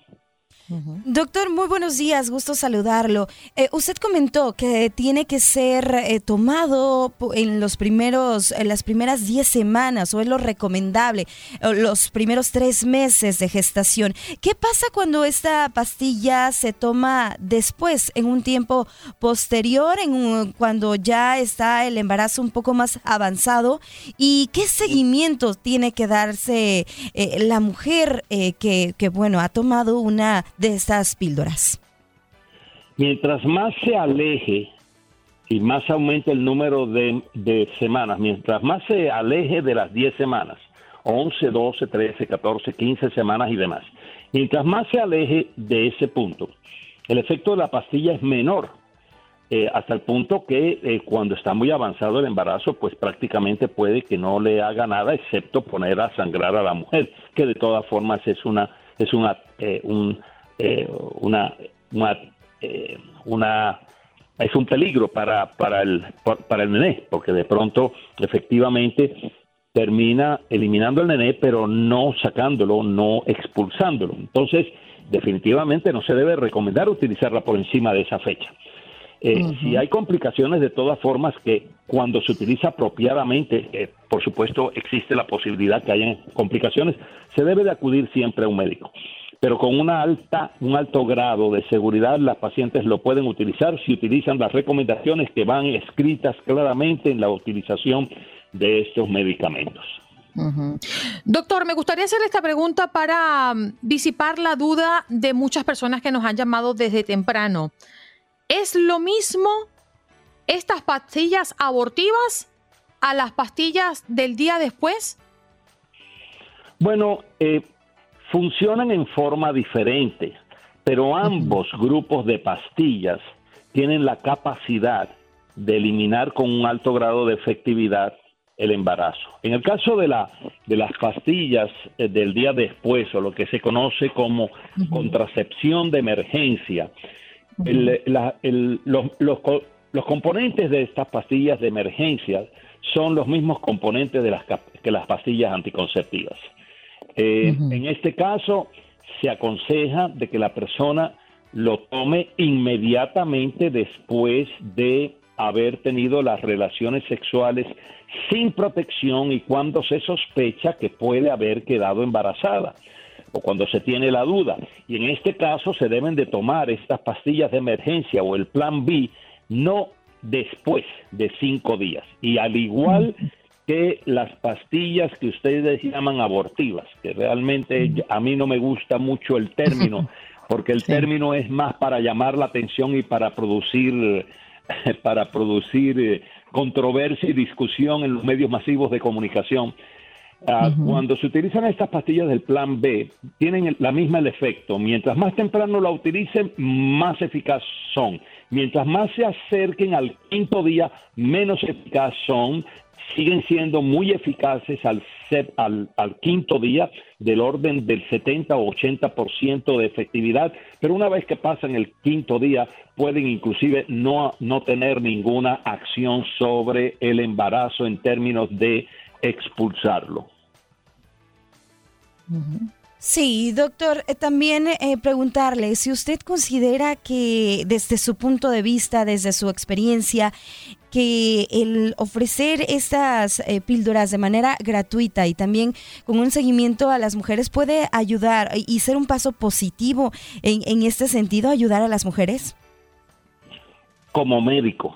Doctor, muy buenos días, gusto saludarlo. Eh, usted comentó que tiene que ser eh, tomado en los primeros, en las primeras 10 semanas, o es lo recomendable, los primeros tres meses de gestación. ¿Qué pasa cuando esta pastilla se toma después, en un tiempo posterior, en cuando ya está el embarazo un poco más avanzado? ¿Y qué seguimiento tiene que darse eh, la mujer que, que, bueno, ha tomado una de estas píldoras? Mientras más se aleje y más aumente el número de, semanas, mientras más se aleje de las 10 semanas, 11, 12, 13, 14, 15 semanas y demás, mientras más se aleje de ese punto, el efecto de la pastilla es menor. Eh, hasta el punto que eh, cuando está muy avanzado el embarazo, pues prácticamente puede que no le haga nada excepto poner a sangrar a la mujer, que de todas formas es una es una, eh, un eh, una, eh, una, es un peligro para, para, el, para el nené, porque de pronto efectivamente termina eliminando al nené, pero no sacándolo, no expulsándolo. Entonces, definitivamente no se debe recomendar utilizarla por encima de esa fecha. Eh, si hay complicaciones, de todas formas, que cuando se utiliza apropiadamente, por supuesto existe la posibilidad que haya complicaciones, se debe de acudir siempre a un médico pero con una alta, un alto grado de seguridad las pacientes lo pueden utilizar si utilizan las recomendaciones que van escritas claramente en la utilización de estos medicamentos. Doctor, me gustaría hacer esta pregunta para um, disipar la duda de muchas personas que nos han llamado desde temprano. ¿Es lo mismo estas pastillas abortivas a las pastillas del día después? Bueno, eh, funcionan en forma diferente, pero ambos grupos de pastillas tienen la capacidad de eliminar con un alto grado de efectividad el embarazo. En el caso de, la, de las pastillas eh, del día después, o lo que se conoce como contracepción de emergencia, los, los, componentes de estas pastillas de emergencia son los mismos componentes de las, que las pastillas anticonceptivas. Eh, en este caso, se aconseja de que la persona lo tome inmediatamente después de haber tenido las relaciones sexuales sin protección y cuando se sospecha que puede haber quedado embarazada o cuando se tiene la duda. Y en este caso se deben de tomar estas pastillas de emergencia o el plan B no después de cinco días. Y al igual que las pastillas que ustedes llaman abortivas, que realmente a mí no me gusta mucho el término, porque el término es más para llamar la atención y para producir, para producir eh, controversia y discusión en los medios masivos de comunicación. Ah, cuando se utilizan estas pastillas del plan B, tienen la misma el efecto. Mientras más temprano la utilicen, más eficaz son. Mientras más se acerquen al quinto día, menos eficaz son. Siguen siendo muy eficaces al, quinto día, del orden del 70 o 80% de efectividad, pero una vez que pasan el quinto día, pueden inclusive no, no tener ninguna acción sobre el embarazo en términos de expulsarlo. Sí, doctor, eh, también eh, preguntarle si usted considera que desde su punto de vista, desde su experiencia, que el ofrecer estas eh, píldoras de manera gratuita y también con un seguimiento a las mujeres puede ayudar y ser un paso positivo en, en este sentido, ayudar a las mujeres? Como médico,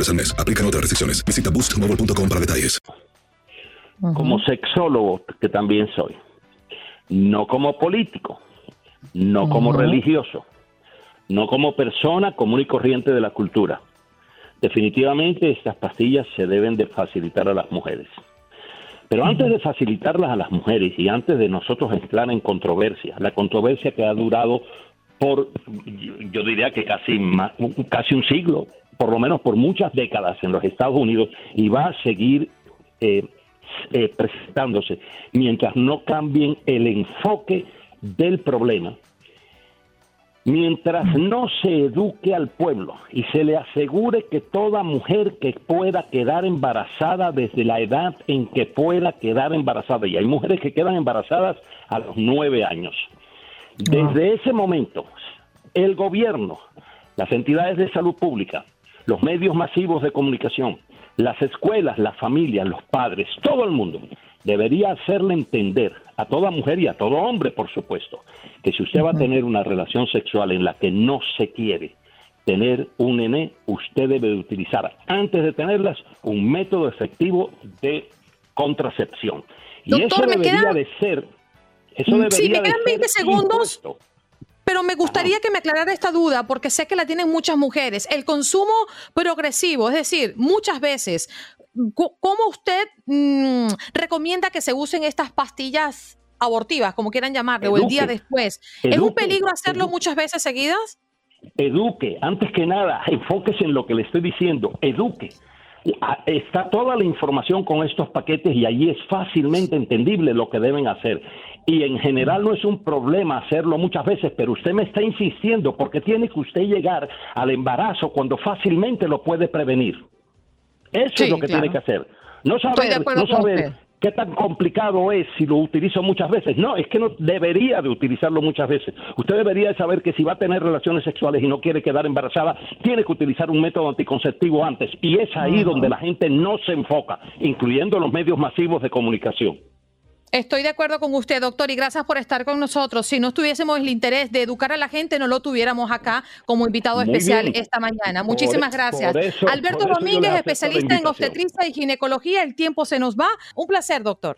al mes. Aplican otras restricciones. Visita boostmobile.com para detalles. Como sexólogo, que también soy. No como político. No como religioso. No como persona común y corriente de la cultura. Definitivamente estas pastillas se deben de facilitar a las mujeres. Pero antes de facilitarlas a las mujeres y antes de nosotros entrar en controversia, la controversia que ha durado por, yo diría que casi, casi un siglo, por lo menos por muchas décadas en los Estados Unidos y va a seguir eh, eh, presentándose mientras no cambien el enfoque del problema, mientras no se eduque al pueblo y se le asegure que toda mujer que pueda quedar embarazada desde la edad en que pueda quedar embarazada, y hay mujeres que quedan embarazadas a los nueve años, desde ese momento el gobierno, las entidades de salud pública, los medios masivos de comunicación, las escuelas, las familias, los padres, todo el mundo debería hacerle entender a toda mujer y a todo hombre, por supuesto, que si usted va a tener una relación sexual en la que no se quiere tener un nené, usted debe utilizar antes de tenerlas un método efectivo de contracepción. Y eso debería de ser eso debería sí, me quedan 20 segundos pero me gustaría que me aclarara esta duda porque sé que la tienen muchas mujeres. El consumo progresivo, es decir, muchas veces, ¿cómo usted mm, recomienda que se usen estas pastillas abortivas, como quieran llamarle, o el día después? ¿Es un peligro hacerlo muchas veces seguidas? Eduque, antes que nada, enfóquese en lo que le estoy diciendo, eduque. Está toda la información con estos paquetes y allí es fácilmente entendible lo que deben hacer y en general no es un problema hacerlo muchas veces, pero usted me está insistiendo porque tiene que usted llegar al embarazo cuando fácilmente lo puede prevenir. Eso es lo que tiene que hacer. No saber, no saber qué tan complicado es si lo utilizo muchas veces. No, es que no debería de utilizarlo muchas veces. Usted debería de saber que si va a tener relaciones sexuales y no quiere quedar embarazada, tiene que utilizar un método anticonceptivo antes. Y es ahí donde la gente no se enfoca, incluyendo los medios masivos de comunicación. Estoy de acuerdo con usted, doctor, y gracias por estar con nosotros. Si no tuviésemos el interés de educar a la gente, no lo tuviéramos acá como invitado especial esta mañana. Muchísimas gracias. Alberto Domínguez, especialista en obstetricia y ginecología. El tiempo se nos va. Un placer, doctor.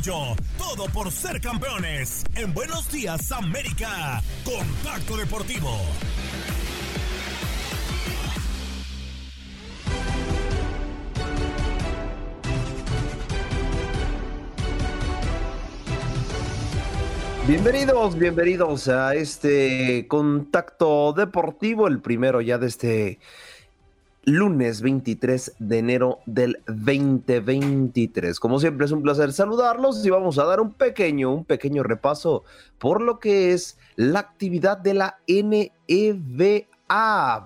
Todo por ser campeones. En Buenos Días América. Contacto Deportivo. Bienvenidos, bienvenidos a este contacto deportivo, el primero ya de este lunes 23 de enero del 2023. Como siempre es un placer saludarlos y vamos a dar un pequeño, un pequeño repaso por lo que es la actividad de la NEBA,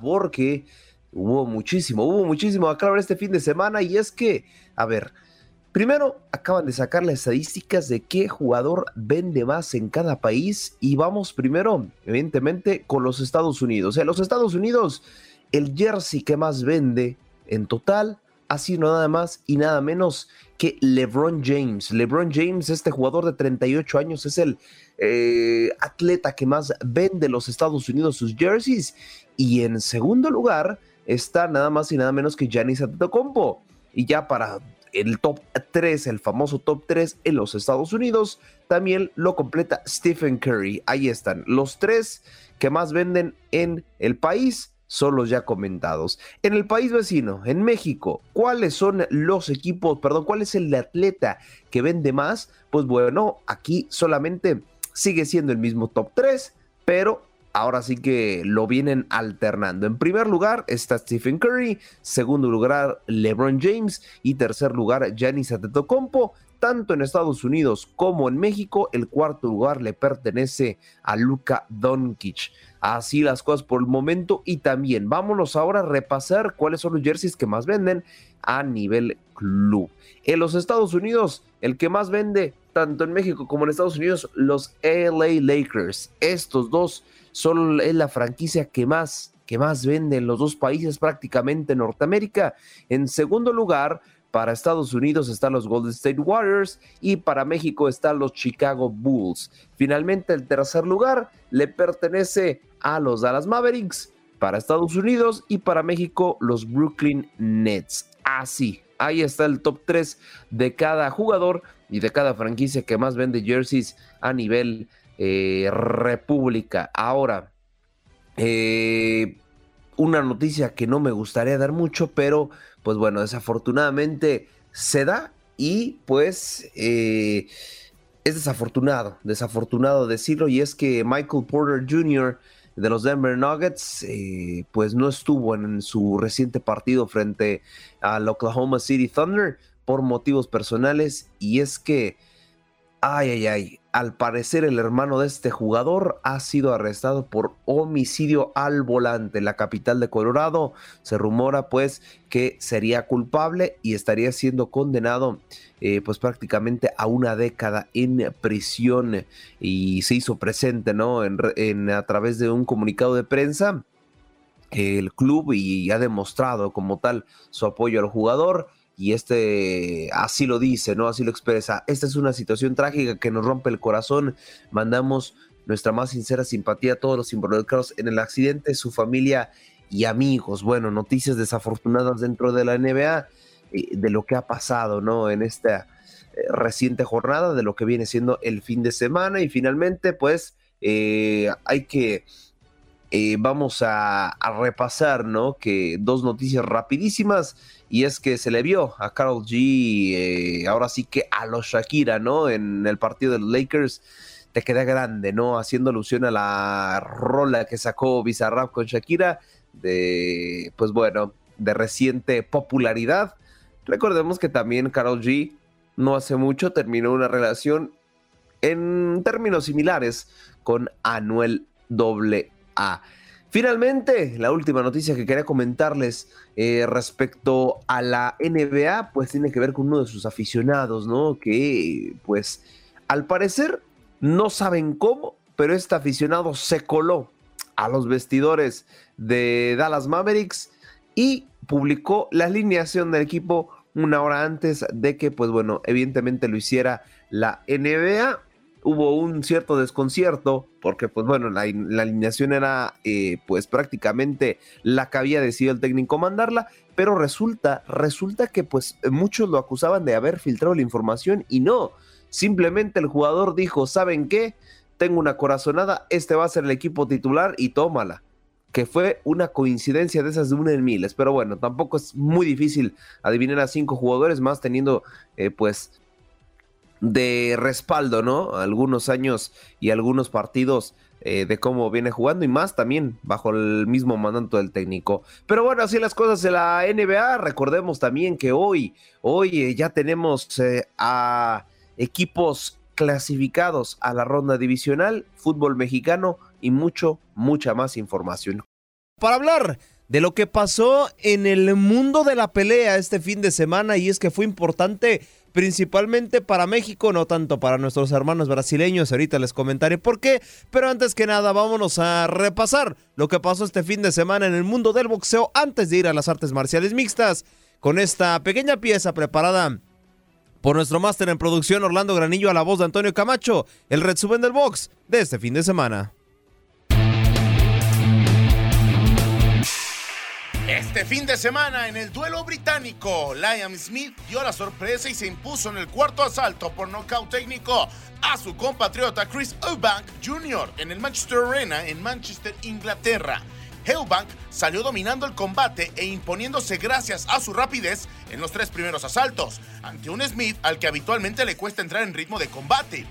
porque hubo muchísimo, hubo muchísimo a hablar este fin de semana y es que, a ver, Primero, acaban de sacar las estadísticas de qué jugador vende más en cada país y vamos primero, evidentemente, con los Estados Unidos. En los Estados Unidos, el jersey que más vende en total ha sido nada más y nada menos que LeBron James. LeBron James, este jugador de 38 años, es el eh, atleta que más vende en los Estados Unidos sus jerseys. Y en segundo lugar está nada más y nada menos que Giannis Antetokounmpo. Y ya para el top 3, el famoso top 3 en los Estados Unidos, también lo completa Stephen Curry. Ahí están los tres que más venden en el país son los ya comentados. En el país vecino, en México, ¿cuáles son los equipos, perdón, cuál es el atleta que vende más? Pues bueno, aquí solamente sigue siendo el mismo top 3, pero ahora sí que lo vienen alternando. En primer lugar está Stephen Curry, segundo lugar LeBron James y tercer lugar Giannis Antetokounmpo tanto en Estados Unidos como en México, el cuarto lugar le pertenece a Luka Doncic. Así las cosas por el momento y también vámonos ahora a repasar cuáles son los jerseys que más venden a nivel club. En los Estados Unidos, el que más vende tanto en México como en Estados Unidos, los LA Lakers. Estos dos son la franquicia que más que más vende en los dos países prácticamente en Norteamérica. En segundo lugar, para Estados Unidos están los Golden State Warriors y para México están los Chicago Bulls. Finalmente el tercer lugar le pertenece a los Dallas Mavericks para Estados Unidos y para México los Brooklyn Nets. Así, ahí está el top 3 de cada jugador y de cada franquicia que más vende jerseys a nivel eh, república. Ahora, eh, una noticia que no me gustaría dar mucho, pero pues bueno, desafortunadamente se da y pues eh, es desafortunado, desafortunado decirlo y es que Michael Porter Jr. de los Denver Nuggets eh, pues no estuvo en su reciente partido frente al Oklahoma City Thunder por motivos personales y es que, ay, ay, ay, al parecer el hermano de este jugador ha sido arrestado por homicidio al volante en la capital de Colorado. Se rumora pues que sería culpable y estaría siendo condenado eh, pues prácticamente a una década en prisión. Y se hizo presente no en, a través de un comunicado de prensa el club y ha demostrado como tal su apoyo al jugador y este así lo dice, ¿no? Así lo expresa. Esta es una situación trágica que nos rompe el corazón. Mandamos nuestra más sincera simpatía a todos los involucrados en el accidente, su familia y amigos. Bueno, noticias desafortunadas dentro de la NBA eh, de lo que ha pasado, ¿no? En esta eh, reciente jornada, de lo que viene siendo el fin de semana y finalmente, pues, eh, hay que vamos a, repasar, ¿no? Que dos noticias rapidísimas y es que se le vio a Carol G, eh, ahora sí que a los Shakira, ¿no? En el partido de los Lakers te queda grande, ¿no? Haciendo alusión a la rola que sacó Bizarrap con Shakira, de, pues bueno, de reciente popularidad. Recordemos que también Carol G no hace mucho terminó una relación en términos similares con Anuel Finalmente, la última noticia que quería comentarles eh, respecto a la NBA, pues tiene que ver con uno de sus aficionados, ¿no? Que, pues, al parecer, no saben cómo, pero este aficionado se coló a los vestidores de Dallas Mavericks y publicó la alineación del equipo una hora antes de que, pues bueno, evidentemente lo hiciera la NBA hubo un cierto desconcierto porque pues bueno, la, alineación era eh, pues prácticamente la que había decidido el técnico mandarla, pero resulta, resulta que pues muchos lo acusaban de haber filtrado la información y no, simplemente el jugador dijo, ¿saben qué? Tengo una corazonada, este va a ser el equipo titular y tómala que fue una coincidencia de esas de una en miles, pero bueno, tampoco es muy difícil adivinar a cinco jugadores más teniendo eh, pues de respaldo, ¿no? Algunos años y algunos partidos eh, de cómo viene jugando y más también bajo el mismo mandato del técnico. Pero bueno, así las cosas de la NBA. Recordemos también que hoy, hoy eh, ya tenemos eh, a equipos clasificados a la ronda divisional, fútbol mexicano y mucho, mucha más información. Para hablar de lo que pasó en el mundo de la pelea este fin de semana y es que fue importante principalmente para México, no tanto para nuestros hermanos brasileños. Ahorita les comentaré por qué. Pero antes que nada, vámonos a repasar lo que pasó este fin de semana en el mundo del boxeo antes de ir a las artes marciales mixtas. Con esta pequeña pieza preparada por nuestro máster en producción Orlando Granillo a la voz de Antonio Camacho, el resumen del box de este fin de semana. Este fin de semana en el duelo británico, Liam Smith dio la sorpresa y se impuso en el cuarto asalto por nocaut técnico a su compatriota Chris Eubank Jr. en el Manchester Arena en Manchester, Inglaterra. Eubank salió dominando el combate e imponiéndose gracias a su rapidez en los tres primeros asaltos, ante un Smith al que habitualmente le cuesta entrar en ritmo de combate.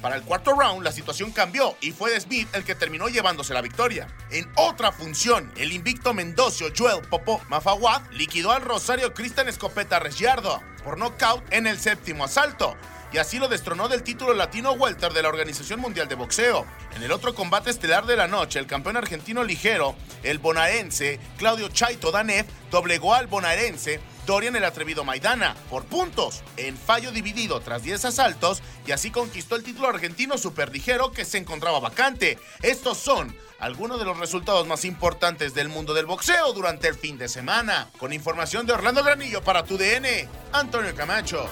Para el cuarto round, la situación cambió y fue de Smith el que terminó llevándose la victoria. En otra función, el invicto mendocio Joel Popo Mafawad liquidó al Rosario Cristian Escopeta Reggiardo por nocaut en el séptimo asalto, y así lo destronó del título latino welter de la Organización Mundial de Boxeo. En el otro combate estelar de la noche, el campeón argentino ligero, el bonaerense Claudio Chaito Danev, doblegó al bonaerense Dorian el atrevido Maidana por puntos en fallo dividido tras 10 asaltos y así conquistó el título argentino superligero que se encontraba vacante. Estos son algunos de los resultados más importantes del mundo del boxeo durante el fin de semana. Con información de Orlando Granillo para tu DN, Antonio Camacho.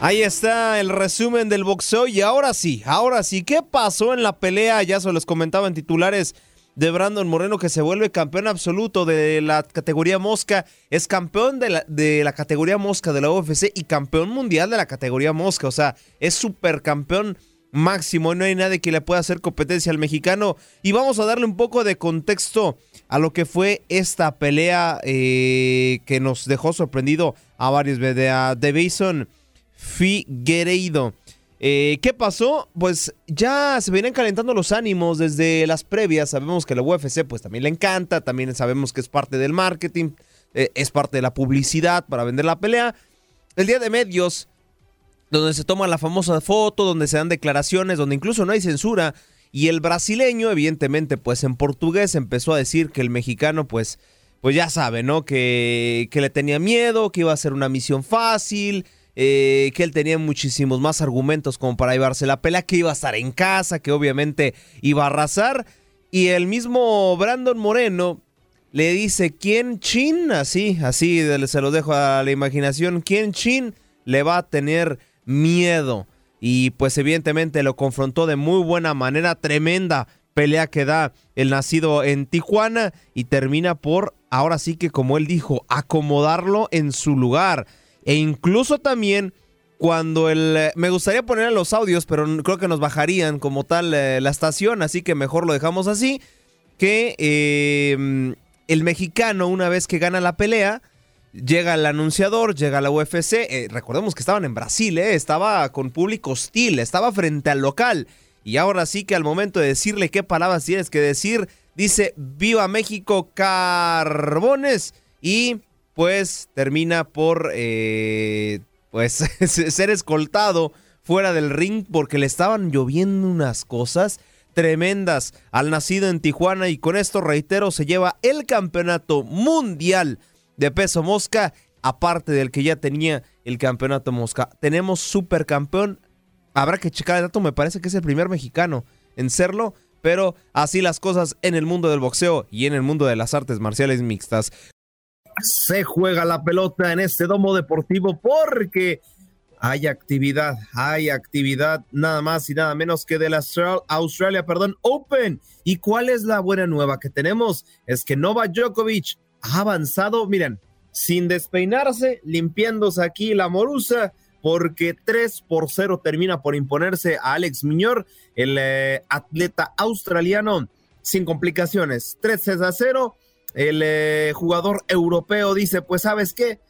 Ahí está el resumen del boxeo y ahora sí, ahora sí, ¿qué pasó en la pelea? Ya se los comentaba en titulares de Brandon Moreno que se vuelve campeón absoluto de la categoría mosca, es campeón de la, de categoría mosca de la UFC y campeón mundial de la categoría mosca, o sea, es supercampeón máximo, no hay nadie que le pueda hacer competencia al mexicano y vamos a darle un poco de contexto a lo que fue esta pelea eh, que nos dejó sorprendido a varios de, de Bison Figueiredo. Eh, ¿Qué pasó? Pues ya se vienen calentando los ánimos desde las previas. Sabemos que la UFC pues también le encanta, también sabemos que es parte del marketing, eh, es parte de la publicidad para vender la pelea. El día de medios, donde se toma la famosa foto, donde se dan declaraciones, donde incluso no hay censura. Y el brasileño, evidentemente, pues en portugués empezó a decir que el mexicano, pues, pues ya sabe, ¿no? Que, que le tenía miedo, que iba a ser una misión fácil, eh, que él tenía muchísimos más argumentos como para llevarse la pelea, que iba a estar en casa, que obviamente iba a arrasar. Y el mismo Brandon Moreno le dice, ¿quién chin? Así, así se lo dejo a la imaginación, ¿quién chin le va a tener miedo? Y pues evidentemente lo confrontó de muy buena manera, tremenda pelea que da el nacido en Tijuana y termina por, ahora sí que como él dijo, acomodarlo en su lugar. E incluso también cuando el... Eh, me gustaría poner los audios, pero creo que nos bajarían como tal eh, la estación, así que mejor lo dejamos así. Que em, el mexicano, una vez que gana la pelea, llega el anunciador, llega la UFC. Eh, recordemos que estaban en Brasil, estaba con público hostil, estaba frente al local. Y ahora sí que al momento de decirle qué palabras tienes que decir, dice, viva México, Carbones. Y pues termina por eh, pues ser escoltado fuera del ring porque le estaban lloviendo unas cosas tremendas al nacido en Tijuana y con esto reitero se lleva el campeonato mundial de peso mosca aparte del que ya tenía el campeonato mosca. Tenemos supercampeón. Habrá que checar el dato, me parece que es el primer mexicano en serlo, pero así las cosas en el mundo del boxeo y en el mundo de las artes marciales mixtas se juega la pelota en este domo deportivo porque hay actividad, hay actividad nada más y nada menos que de la Australia, perdón, Open. ¿Y cuál es la buena nueva que tenemos? Es que Novak Djokovic ha avanzado, miren, sin despeinarse, limpiándose aquí la morusa, porque 3 por 0 termina por imponerse a Alex Miñor, el eh, atleta australiano, sin complicaciones. 3 a 0 el eh, jugador europeo dice, pues sabes qué,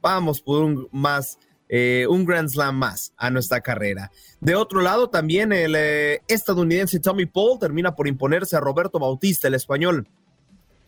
vamos por un más, eh, un Grand Slam más a nuestra carrera. De otro lado, también el eh, estadounidense Tommy Paul termina por imponerse a Roberto Bautista, el español.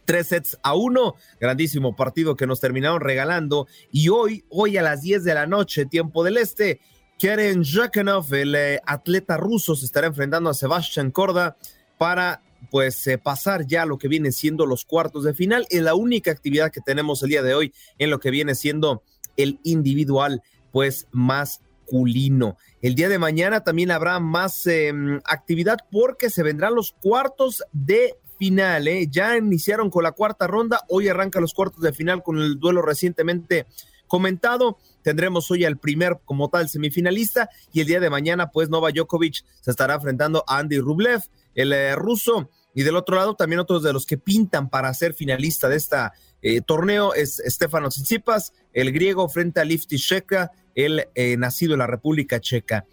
Tres sets a uno, grandísimo partido que nos terminaron regalando. Y hoy, hoy a las 10 de la noche, tiempo del este, Karen Jakanov, el atleta ruso, se estará enfrentando a Sebastian Korda para pues pasar ya lo que viene siendo los cuartos de final. Es la única actividad que tenemos el día de hoy en lo que viene siendo el individual pues masculino. El día de mañana también habrá más em, actividad porque se vendrán los cuartos de final. ¿eh? Ya iniciaron con la cuarta ronda, hoy arranca los cuartos de final con el duelo recientemente comentado. Tendremos hoy al primer como tal semifinalista y el día de mañana pues Nova Djokovic se estará enfrentando a Andy Rublev, el eh, ruso. Y del otro lado también otros de los que pintan para ser finalista de esta eh, torneo es Stefano Tsitsipas, el griego frente a Lifty Sheka, el eh, nacido en la República Checa.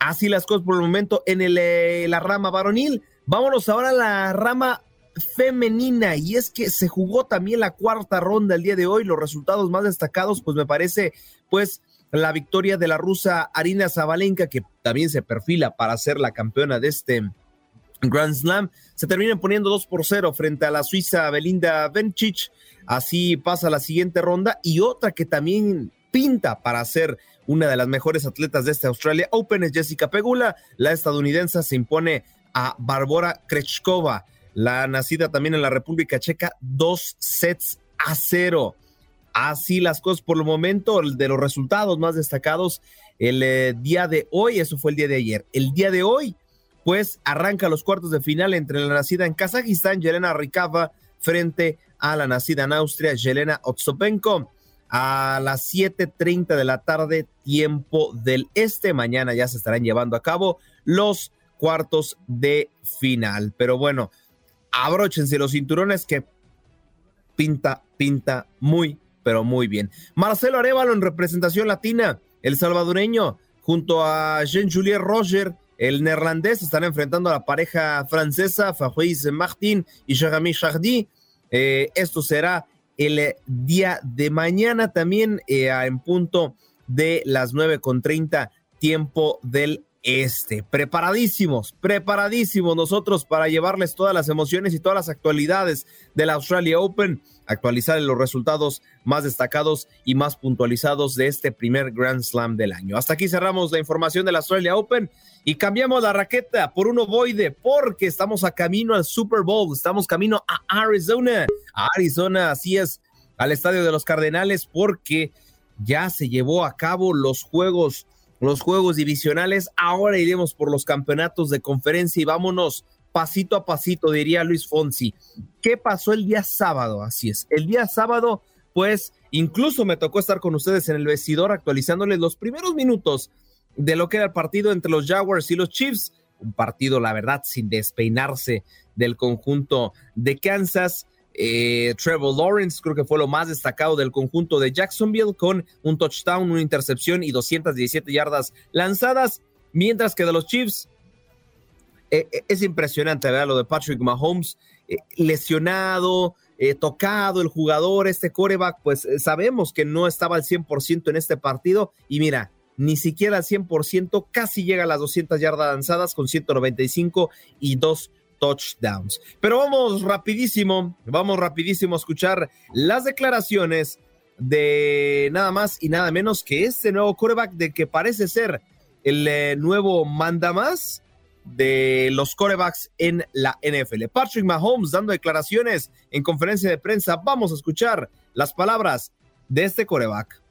Así las cosas por el momento en el, la rama varonil. Vámonos ahora a la rama femenina y es que se jugó también la cuarta ronda el día de hoy. Los resultados más destacados, pues me parece, pues la victoria de la rusa Arina Zabalenka, que también se perfila para ser la campeona de este Grand Slam. Se terminan poniendo 2 por 0 frente a la suiza Belinda Bencic. Así pasa la siguiente ronda y otra que también pinta para ser una de las mejores atletas de este Australia Open es Jessica Pegula. La estadounidense se impone a Barbora Krechkova, la nacida también en la República Checa, dos sets a cero. Así las cosas por el momento, de los resultados más destacados el eh, día de hoy, eso fue el día de ayer. El día de hoy, pues arranca los cuartos de final entre la nacida en Kazajistán, Yelena Rikava, frente a la nacida en Austria, Yelena Otsopenko a las 7.30 de la tarde, tiempo del este. Mañana ya se estarán llevando a cabo los cuartos de final. Pero bueno, abróchense los cinturones que pinta, pinta muy, pero muy bien. Marcelo Arevalo en representación latina, el salvadoreño, junto a Jean-Julien Roger, el neerlandés, están enfrentando a la pareja francesa, Fabrice Martin y Jeremy Chardy. Eh, esto será el día de mañana también eh, en punto de las nueve con treinta tiempo del este. Preparadísimos, preparadísimos nosotros para llevarles todas las emociones y todas las actualidades de la Australia Open, actualizar los resultados más destacados y más puntualizados de este primer Grand Slam del año. Hasta aquí cerramos la información de la Australia Open y cambiamos la raqueta por un ovoide porque estamos a camino al Super Bowl, estamos camino a Arizona, a Arizona, así es, al estadio de los Cardenales porque ya se llevó a cabo los juegos los juegos divisionales. Ahora iremos por los campeonatos de conferencia y vámonos pasito a pasito, diría Luis Fonsi. ¿Qué pasó el día sábado? Así es, el día sábado, pues incluso me tocó estar con ustedes en el vestidor actualizándoles los primeros minutos de lo que era el partido entre los Jaguars y los Chiefs. Un partido, la verdad, sin despeinarse del conjunto de Kansas. Eh, Trevor Lawrence creo que fue lo más destacado del conjunto de Jacksonville con un touchdown, una intercepción y 217 yardas lanzadas, mientras que de los Chiefs eh, eh, es impresionante ver lo de Patrick Mahomes lesionado, tocado el jugador, este coreback, pues sabemos que no estaba al 100% en este partido y mira, ni siquiera al 100%, casi llega a las 200 yardas lanzadas con 195 y dos touchdowns. Pero vamos rapidísimo, vamos rapidísimo a escuchar las declaraciones de nada más y nada menos que este nuevo quarterback de que parece ser el eh, nuevo manda más de los quarterbacks en la NFL. Patrick Mahomes dando declaraciones en conferencia de prensa. Vamos a escuchar las palabras de este quarterback.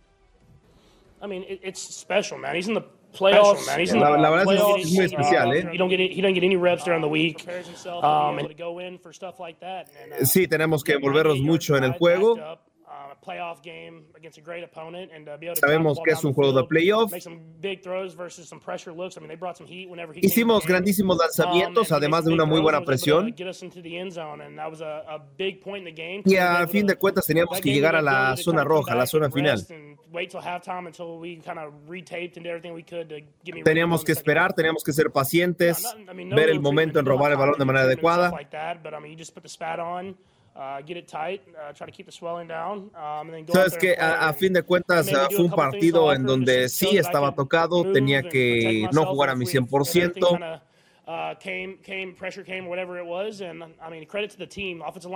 I mean, it's special, man. He's in the playoffs, man. He's in la, the la verdad playoffs. es muy especial, ¿eh? You don't get he doesn't get any reps during the week. Um, and to go in for stuff like that. And, uh, Sí, tenemos que envolvernos mucho en el juego. Uh, a uh, Sabemos que es un juego de playoff. Hicimos grandísimos lanzamientos, Um, he además de una muy buena to presión. A, a. Y al fin de cuentas teníamos que llegar a la zona roja, a la zona final. Teníamos que esperar, teníamos que ser pacientes, ver el momento en robar el balón de manera treatment and stuff adecuada. like that, but I mean, you just put the spat on. Sabes que a, a, fin de cuentas uh, fue un partido en donde sí estaba tocado, tenía que no jugar a mi 100%.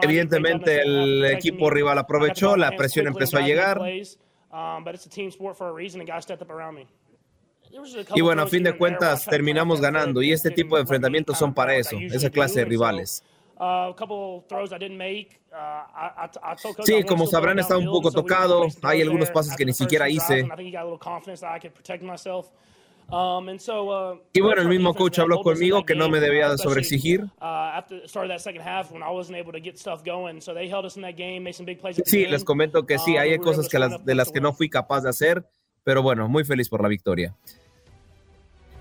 Evidentemente el equipo rival aprovechó, la presión empezó a llegar. Y bueno, a fin de cuentas terminamos ganando y este tipo de enfrentamientos son para eso, esa clase de rivales. Sí, como sabrán, estaba un poco tocado. Hay algunos pases que ni siquiera hice. Um, uh, y bueno, el mismo coach habló conmigo que no me debía de sobreexigir. Sí, les comento que sí, hay cosas que las, de las que no fui capaz de hacer, pero bueno, muy feliz por la victoria.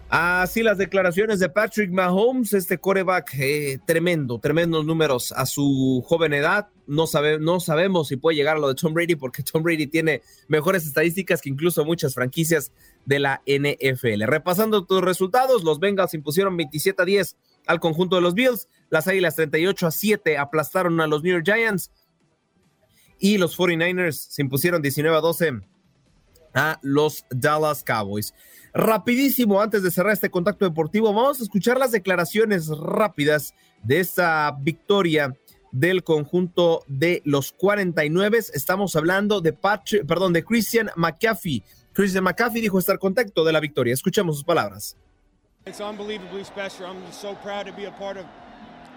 Así las declaraciones de Patrick Mahomes, este coreback eh, tremendo, tremendos números a su joven edad. No, sabe, no sabemos si puede llegar a lo de Tom Brady porque Tom Brady tiene mejores estadísticas que incluso muchas franquicias de la NFL. Repasando tus resultados, los Bengals impusieron 27 a 10 al conjunto de los Bills, las Águilas 38 a 7 aplastaron a los New York Giants y los 49ers se impusieron 19 a 12 a los Dallas Cowboys. Rapidísimo, antes de cerrar este contacto deportivo, vamos a escuchar las declaraciones rápidas de esta victoria del conjunto de los 49. Estamos hablando de Patrick, perdón, de Christian McCaffrey. Christian McCaffrey dijo estar contento de la victoria. Escuchemos sus palabras.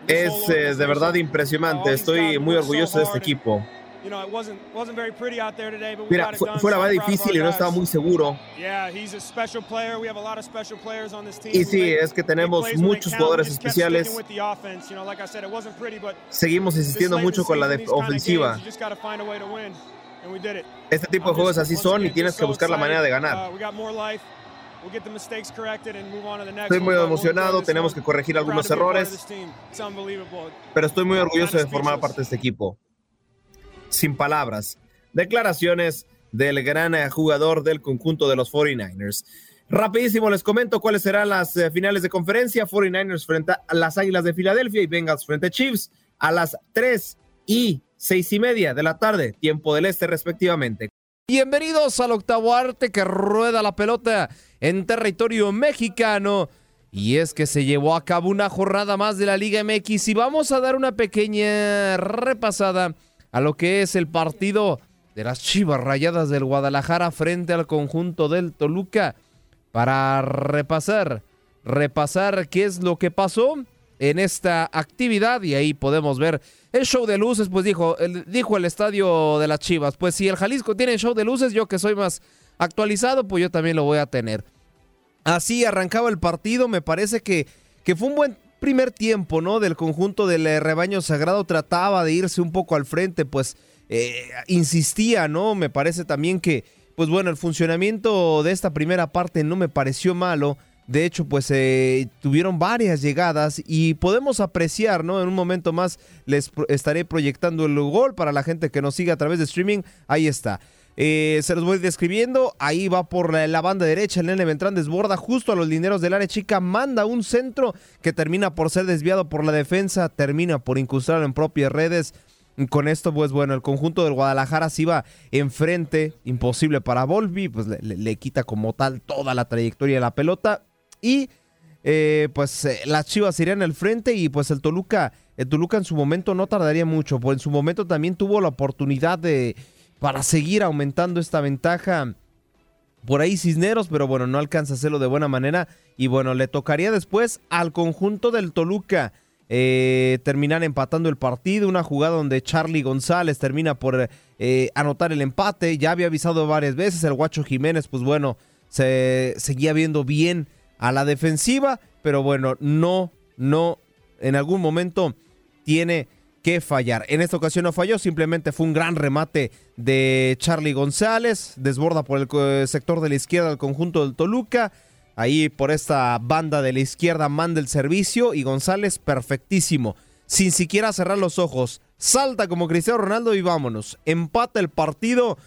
Es eh, de verdad impresionante. Estoy muy orgulloso de este equipo. Mira, fue, la verdad difícil y no estaba muy seguro. Y sí, es que tenemos muchos jugadores especiales. Seguimos insistiendo mucho con la ofensiva. Este tipo de juegos así son y tienes que buscar la manera de ganar. Estoy muy emocionado, tenemos que corregir algunos errores, pero estoy muy orgulloso de formar parte de este equipo sin palabras. Declaraciones del gran eh, jugador del conjunto de los 49ers. Rapidísimo les comento cuáles serán las eh, finales de conferencia. 49ers frente a las Águilas de Filadelfia y Bengals frente a Chiefs a las 3 y 6 y media de la tarde, tiempo del este respectivamente. Bienvenidos al octavo arte que rueda la pelota en territorio mexicano. Y es que se llevó a cabo una jornada más de la Liga MX y vamos a dar una pequeña repasada a lo que es el partido de las Chivas Rayadas del Guadalajara frente al conjunto del Toluca para repasar, repasar qué es lo que pasó en esta actividad y ahí podemos ver el show de luces, pues dijo el, dijo el estadio de las Chivas, pues si el Jalisco tiene show de luces, yo que soy más actualizado, pues yo también lo voy a tener. Así arrancaba el partido, me parece que, que fue un buen primer tiempo, ¿no? Del conjunto del eh, rebaño sagrado trataba de irse un poco al frente, pues eh, insistía, ¿no? Me parece también que, pues bueno, el funcionamiento de esta primera parte no me pareció malo. De hecho, pues eh, tuvieron varias llegadas y podemos apreciar, ¿no? En un momento más les estaré proyectando el gol para la gente que nos sigue a través de streaming. Ahí está. Eh, se los voy describiendo. Ahí va por la, banda derecha. El nene Beltrán desborda justo a los lineros del área chica. Manda un centro que termina por ser desviado por la defensa. Termina por incrustarlo en propias redes. Con esto, pues bueno, el conjunto del Guadalajara se iba enfrente. Imposible para Volvi. Pues le, quita como tal toda la trayectoria de la pelota. Y eh, pues eh, las Chivas irían al frente. Y pues el Toluca, el Toluca en su momento no tardaría mucho. Pues en su momento también tuvo la oportunidad de para seguir aumentando esta ventaja. Por ahí Cisneros, pero bueno, no alcanza a hacerlo de buena manera. Y bueno, le tocaría después al conjunto del Toluca eh, terminar empatando el partido. Una jugada donde Charlie González termina por eh, anotar el empate. Ya había avisado varias veces. El Guacho Jiménez, pues bueno, se seguía viendo bien a la defensiva. Pero bueno, no, no, en algún momento tiene que fallar. En esta ocasión no falló, simplemente fue un gran remate de Charlie González, desborda por el sector de la izquierda el conjunto del Toluca. Ahí por esta banda de la izquierda manda el servicio y González perfectísimo, sin siquiera cerrar los ojos. Salta como Cristiano Ronaldo y vámonos. Empata el partido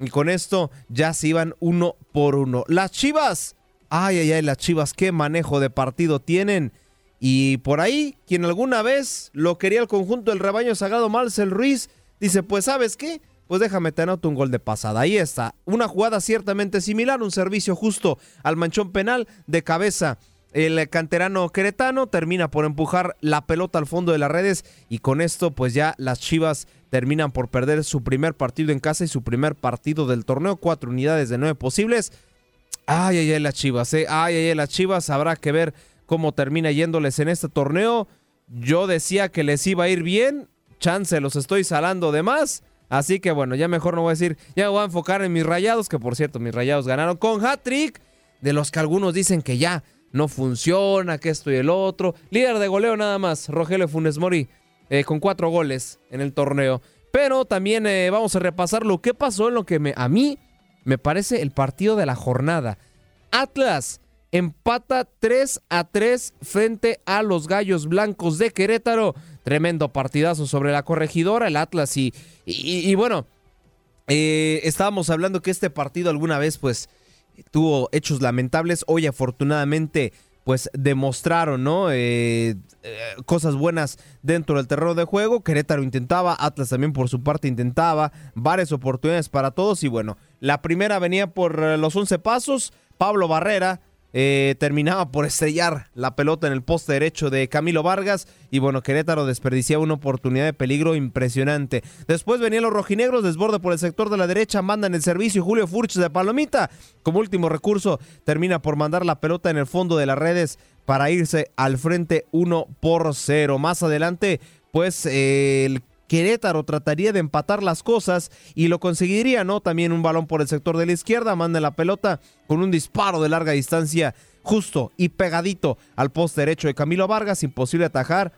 y con esto ya se iban uno por uno. Las Chivas, ay, ay, ay, las Chivas, qué manejo de partido tienen Y por ahí, quien alguna vez lo quería el conjunto del rebaño sagrado Marcel Ruiz, dice, pues sabes qué, pues déjame te anoto un gol de pasada. Ahí está, una jugada ciertamente similar, un servicio justo al manchón penal de cabeza. El canterano queretano termina por empujar la pelota al fondo de las redes y con esto pues ya las Chivas terminan por perder su primer partido en casa y su primer partido del torneo, cuatro unidades de nueve posibles. Ay, ay, ay, las Chivas, eh. ay, ay, ay, las Chivas, habrá que ver cómo termina yéndoles en este torneo. Yo decía que les iba a ir bien, chance los estoy salando de más. Así que bueno, ya mejor no voy a decir, ya me voy a enfocar en mis rayados, que por cierto, mis rayados ganaron con hat-trick, de los que algunos dicen que ya no funciona, que esto y el otro. Líder de goleo nada más, Rogelio Funes Mori, eh, con cuatro goles en el torneo. Pero también eh, vamos a repasar lo que pasó en lo que a mí me parece el partido de la jornada. Atlas empata 3 a 3 frente a los Gallos Blancos de Querétaro. Tremendo partidazo sobre la corregidora, el Atlas. Y, y, bueno, eh, estábamos hablando que este partido alguna vez pues tuvo hechos lamentables. Hoy afortunadamente pues demostraron, ¿no? Eh, eh, cosas buenas dentro del terreno de juego. Querétaro intentaba, Atlas también por su parte intentaba, varias oportunidades para todos y bueno, la primera venía por los 11 pasos, Pablo Barrera eh, terminaba por estrellar la pelota en el poste derecho de Camilo Vargas y bueno, Querétaro desperdiciaba una oportunidad de peligro impresionante. Después venían los rojinegros, desborde por el sector de la derecha, mandan el servicio Julio Furch de Palomita. Como último recurso, termina por mandar la pelota en el fondo de las redes para irse al frente 1 por 0. Más adelante, pues el Querétaro trataría de empatar las cosas y lo conseguiría, ¿no? También un balón por el sector de la izquierda, manda la pelota con un disparo de larga distancia justo y pegadito al poste derecho de Camilo Vargas, imposible atajar.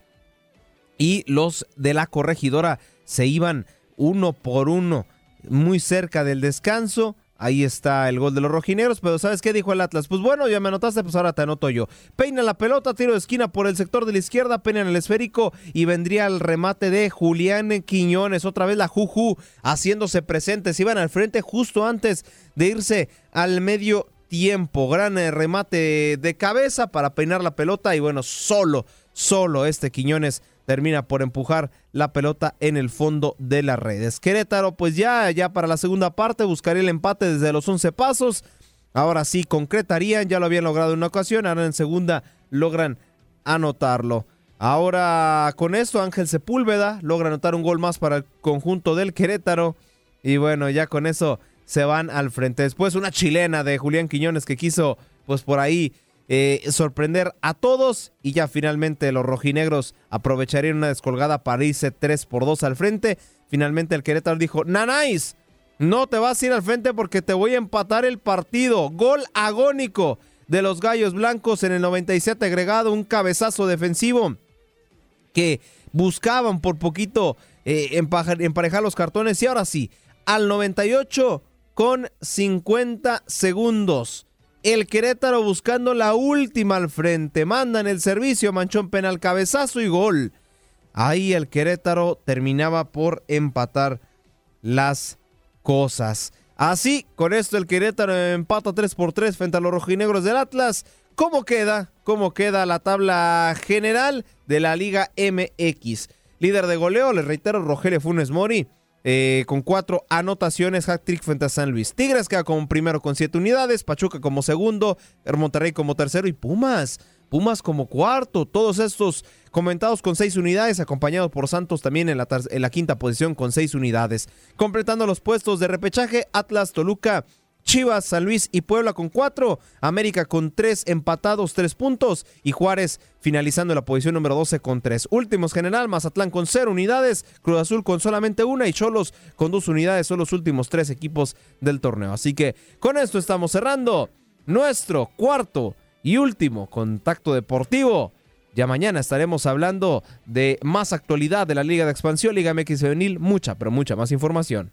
Y los de la corregidora se iban uno por uno, muy cerca del descanso. Ahí está el gol de los rojineros, pero ¿sabes qué dijo el Atlas? Pues bueno, ya me anotaste, pues ahora te anoto yo. Peina la pelota, tiro de esquina por el sector de la izquierda, peina en el esférico y vendría el remate de Julián Quiñones. Otra vez la Juju haciéndose presente. Se iban al frente justo antes de irse al medio tiempo. Gran eh, remate de cabeza para peinar la pelota y bueno, solo, solo este Quiñones termina por empujar la pelota en el fondo de las redes. Querétaro, pues ya, ya para la segunda parte buscaría el empate desde los 11 pasos. Ahora sí, concretarían, ya lo habían logrado en una ocasión, ahora en segunda logran anotarlo. Ahora con esto Ángel Sepúlveda logra anotar un gol más para el conjunto del Querétaro. Y bueno, ya con eso se van al frente. Después una chilena de Julián Quiñones que quiso pues por ahí eh, sorprender a todos y ya finalmente los rojinegros aprovecharían una descolgada para irse 3 por 2 al frente. Finalmente el Querétaro dijo, Nanáis, no te vas a ir al frente porque te voy a empatar el partido. Gol agónico de los Gallos Blancos en el 97 agregado, un cabezazo defensivo que buscaban por poquito eh, emparejar los cartones y ahora sí, al 98 con 50 segundos el Querétaro buscando la última al frente. Mandan el servicio, manchón penal, cabezazo y gol. Ahí el Querétaro terminaba por empatar las cosas. Así, con esto el Querétaro empata 3 por 3 frente a los rojinegros del Atlas. ¿Cómo queda? ¿Cómo queda la tabla general de la Liga MX? Líder de goleo, les reitero, Rogelio Funes Mori eh, con cuatro anotaciones, hat-trick frente a San Luis. Tigres queda como primero con siete unidades, Pachuca como segundo, Monterrey como tercero y Pumas. Pumas como cuarto, todos estos comentados con seis unidades, acompañados por Santos también en la, en la quinta posición con seis unidades. Completando los puestos de repechaje, Atlas, Toluca, Chivas, San Luis y Puebla con cuatro, América con tres empatados, tres puntos y Juárez finalizando en la posición número 12 con tres. Últimos general, Mazatlán con cero unidades, Cruz Azul con solamente una y Cholos con dos unidades, son los últimos tres equipos del torneo. Así que con esto estamos cerrando nuestro cuarto y último contacto deportivo. Ya mañana estaremos hablando de más actualidad de la Liga de Expansión, Liga MX Femenil, mucha, pero mucha más información.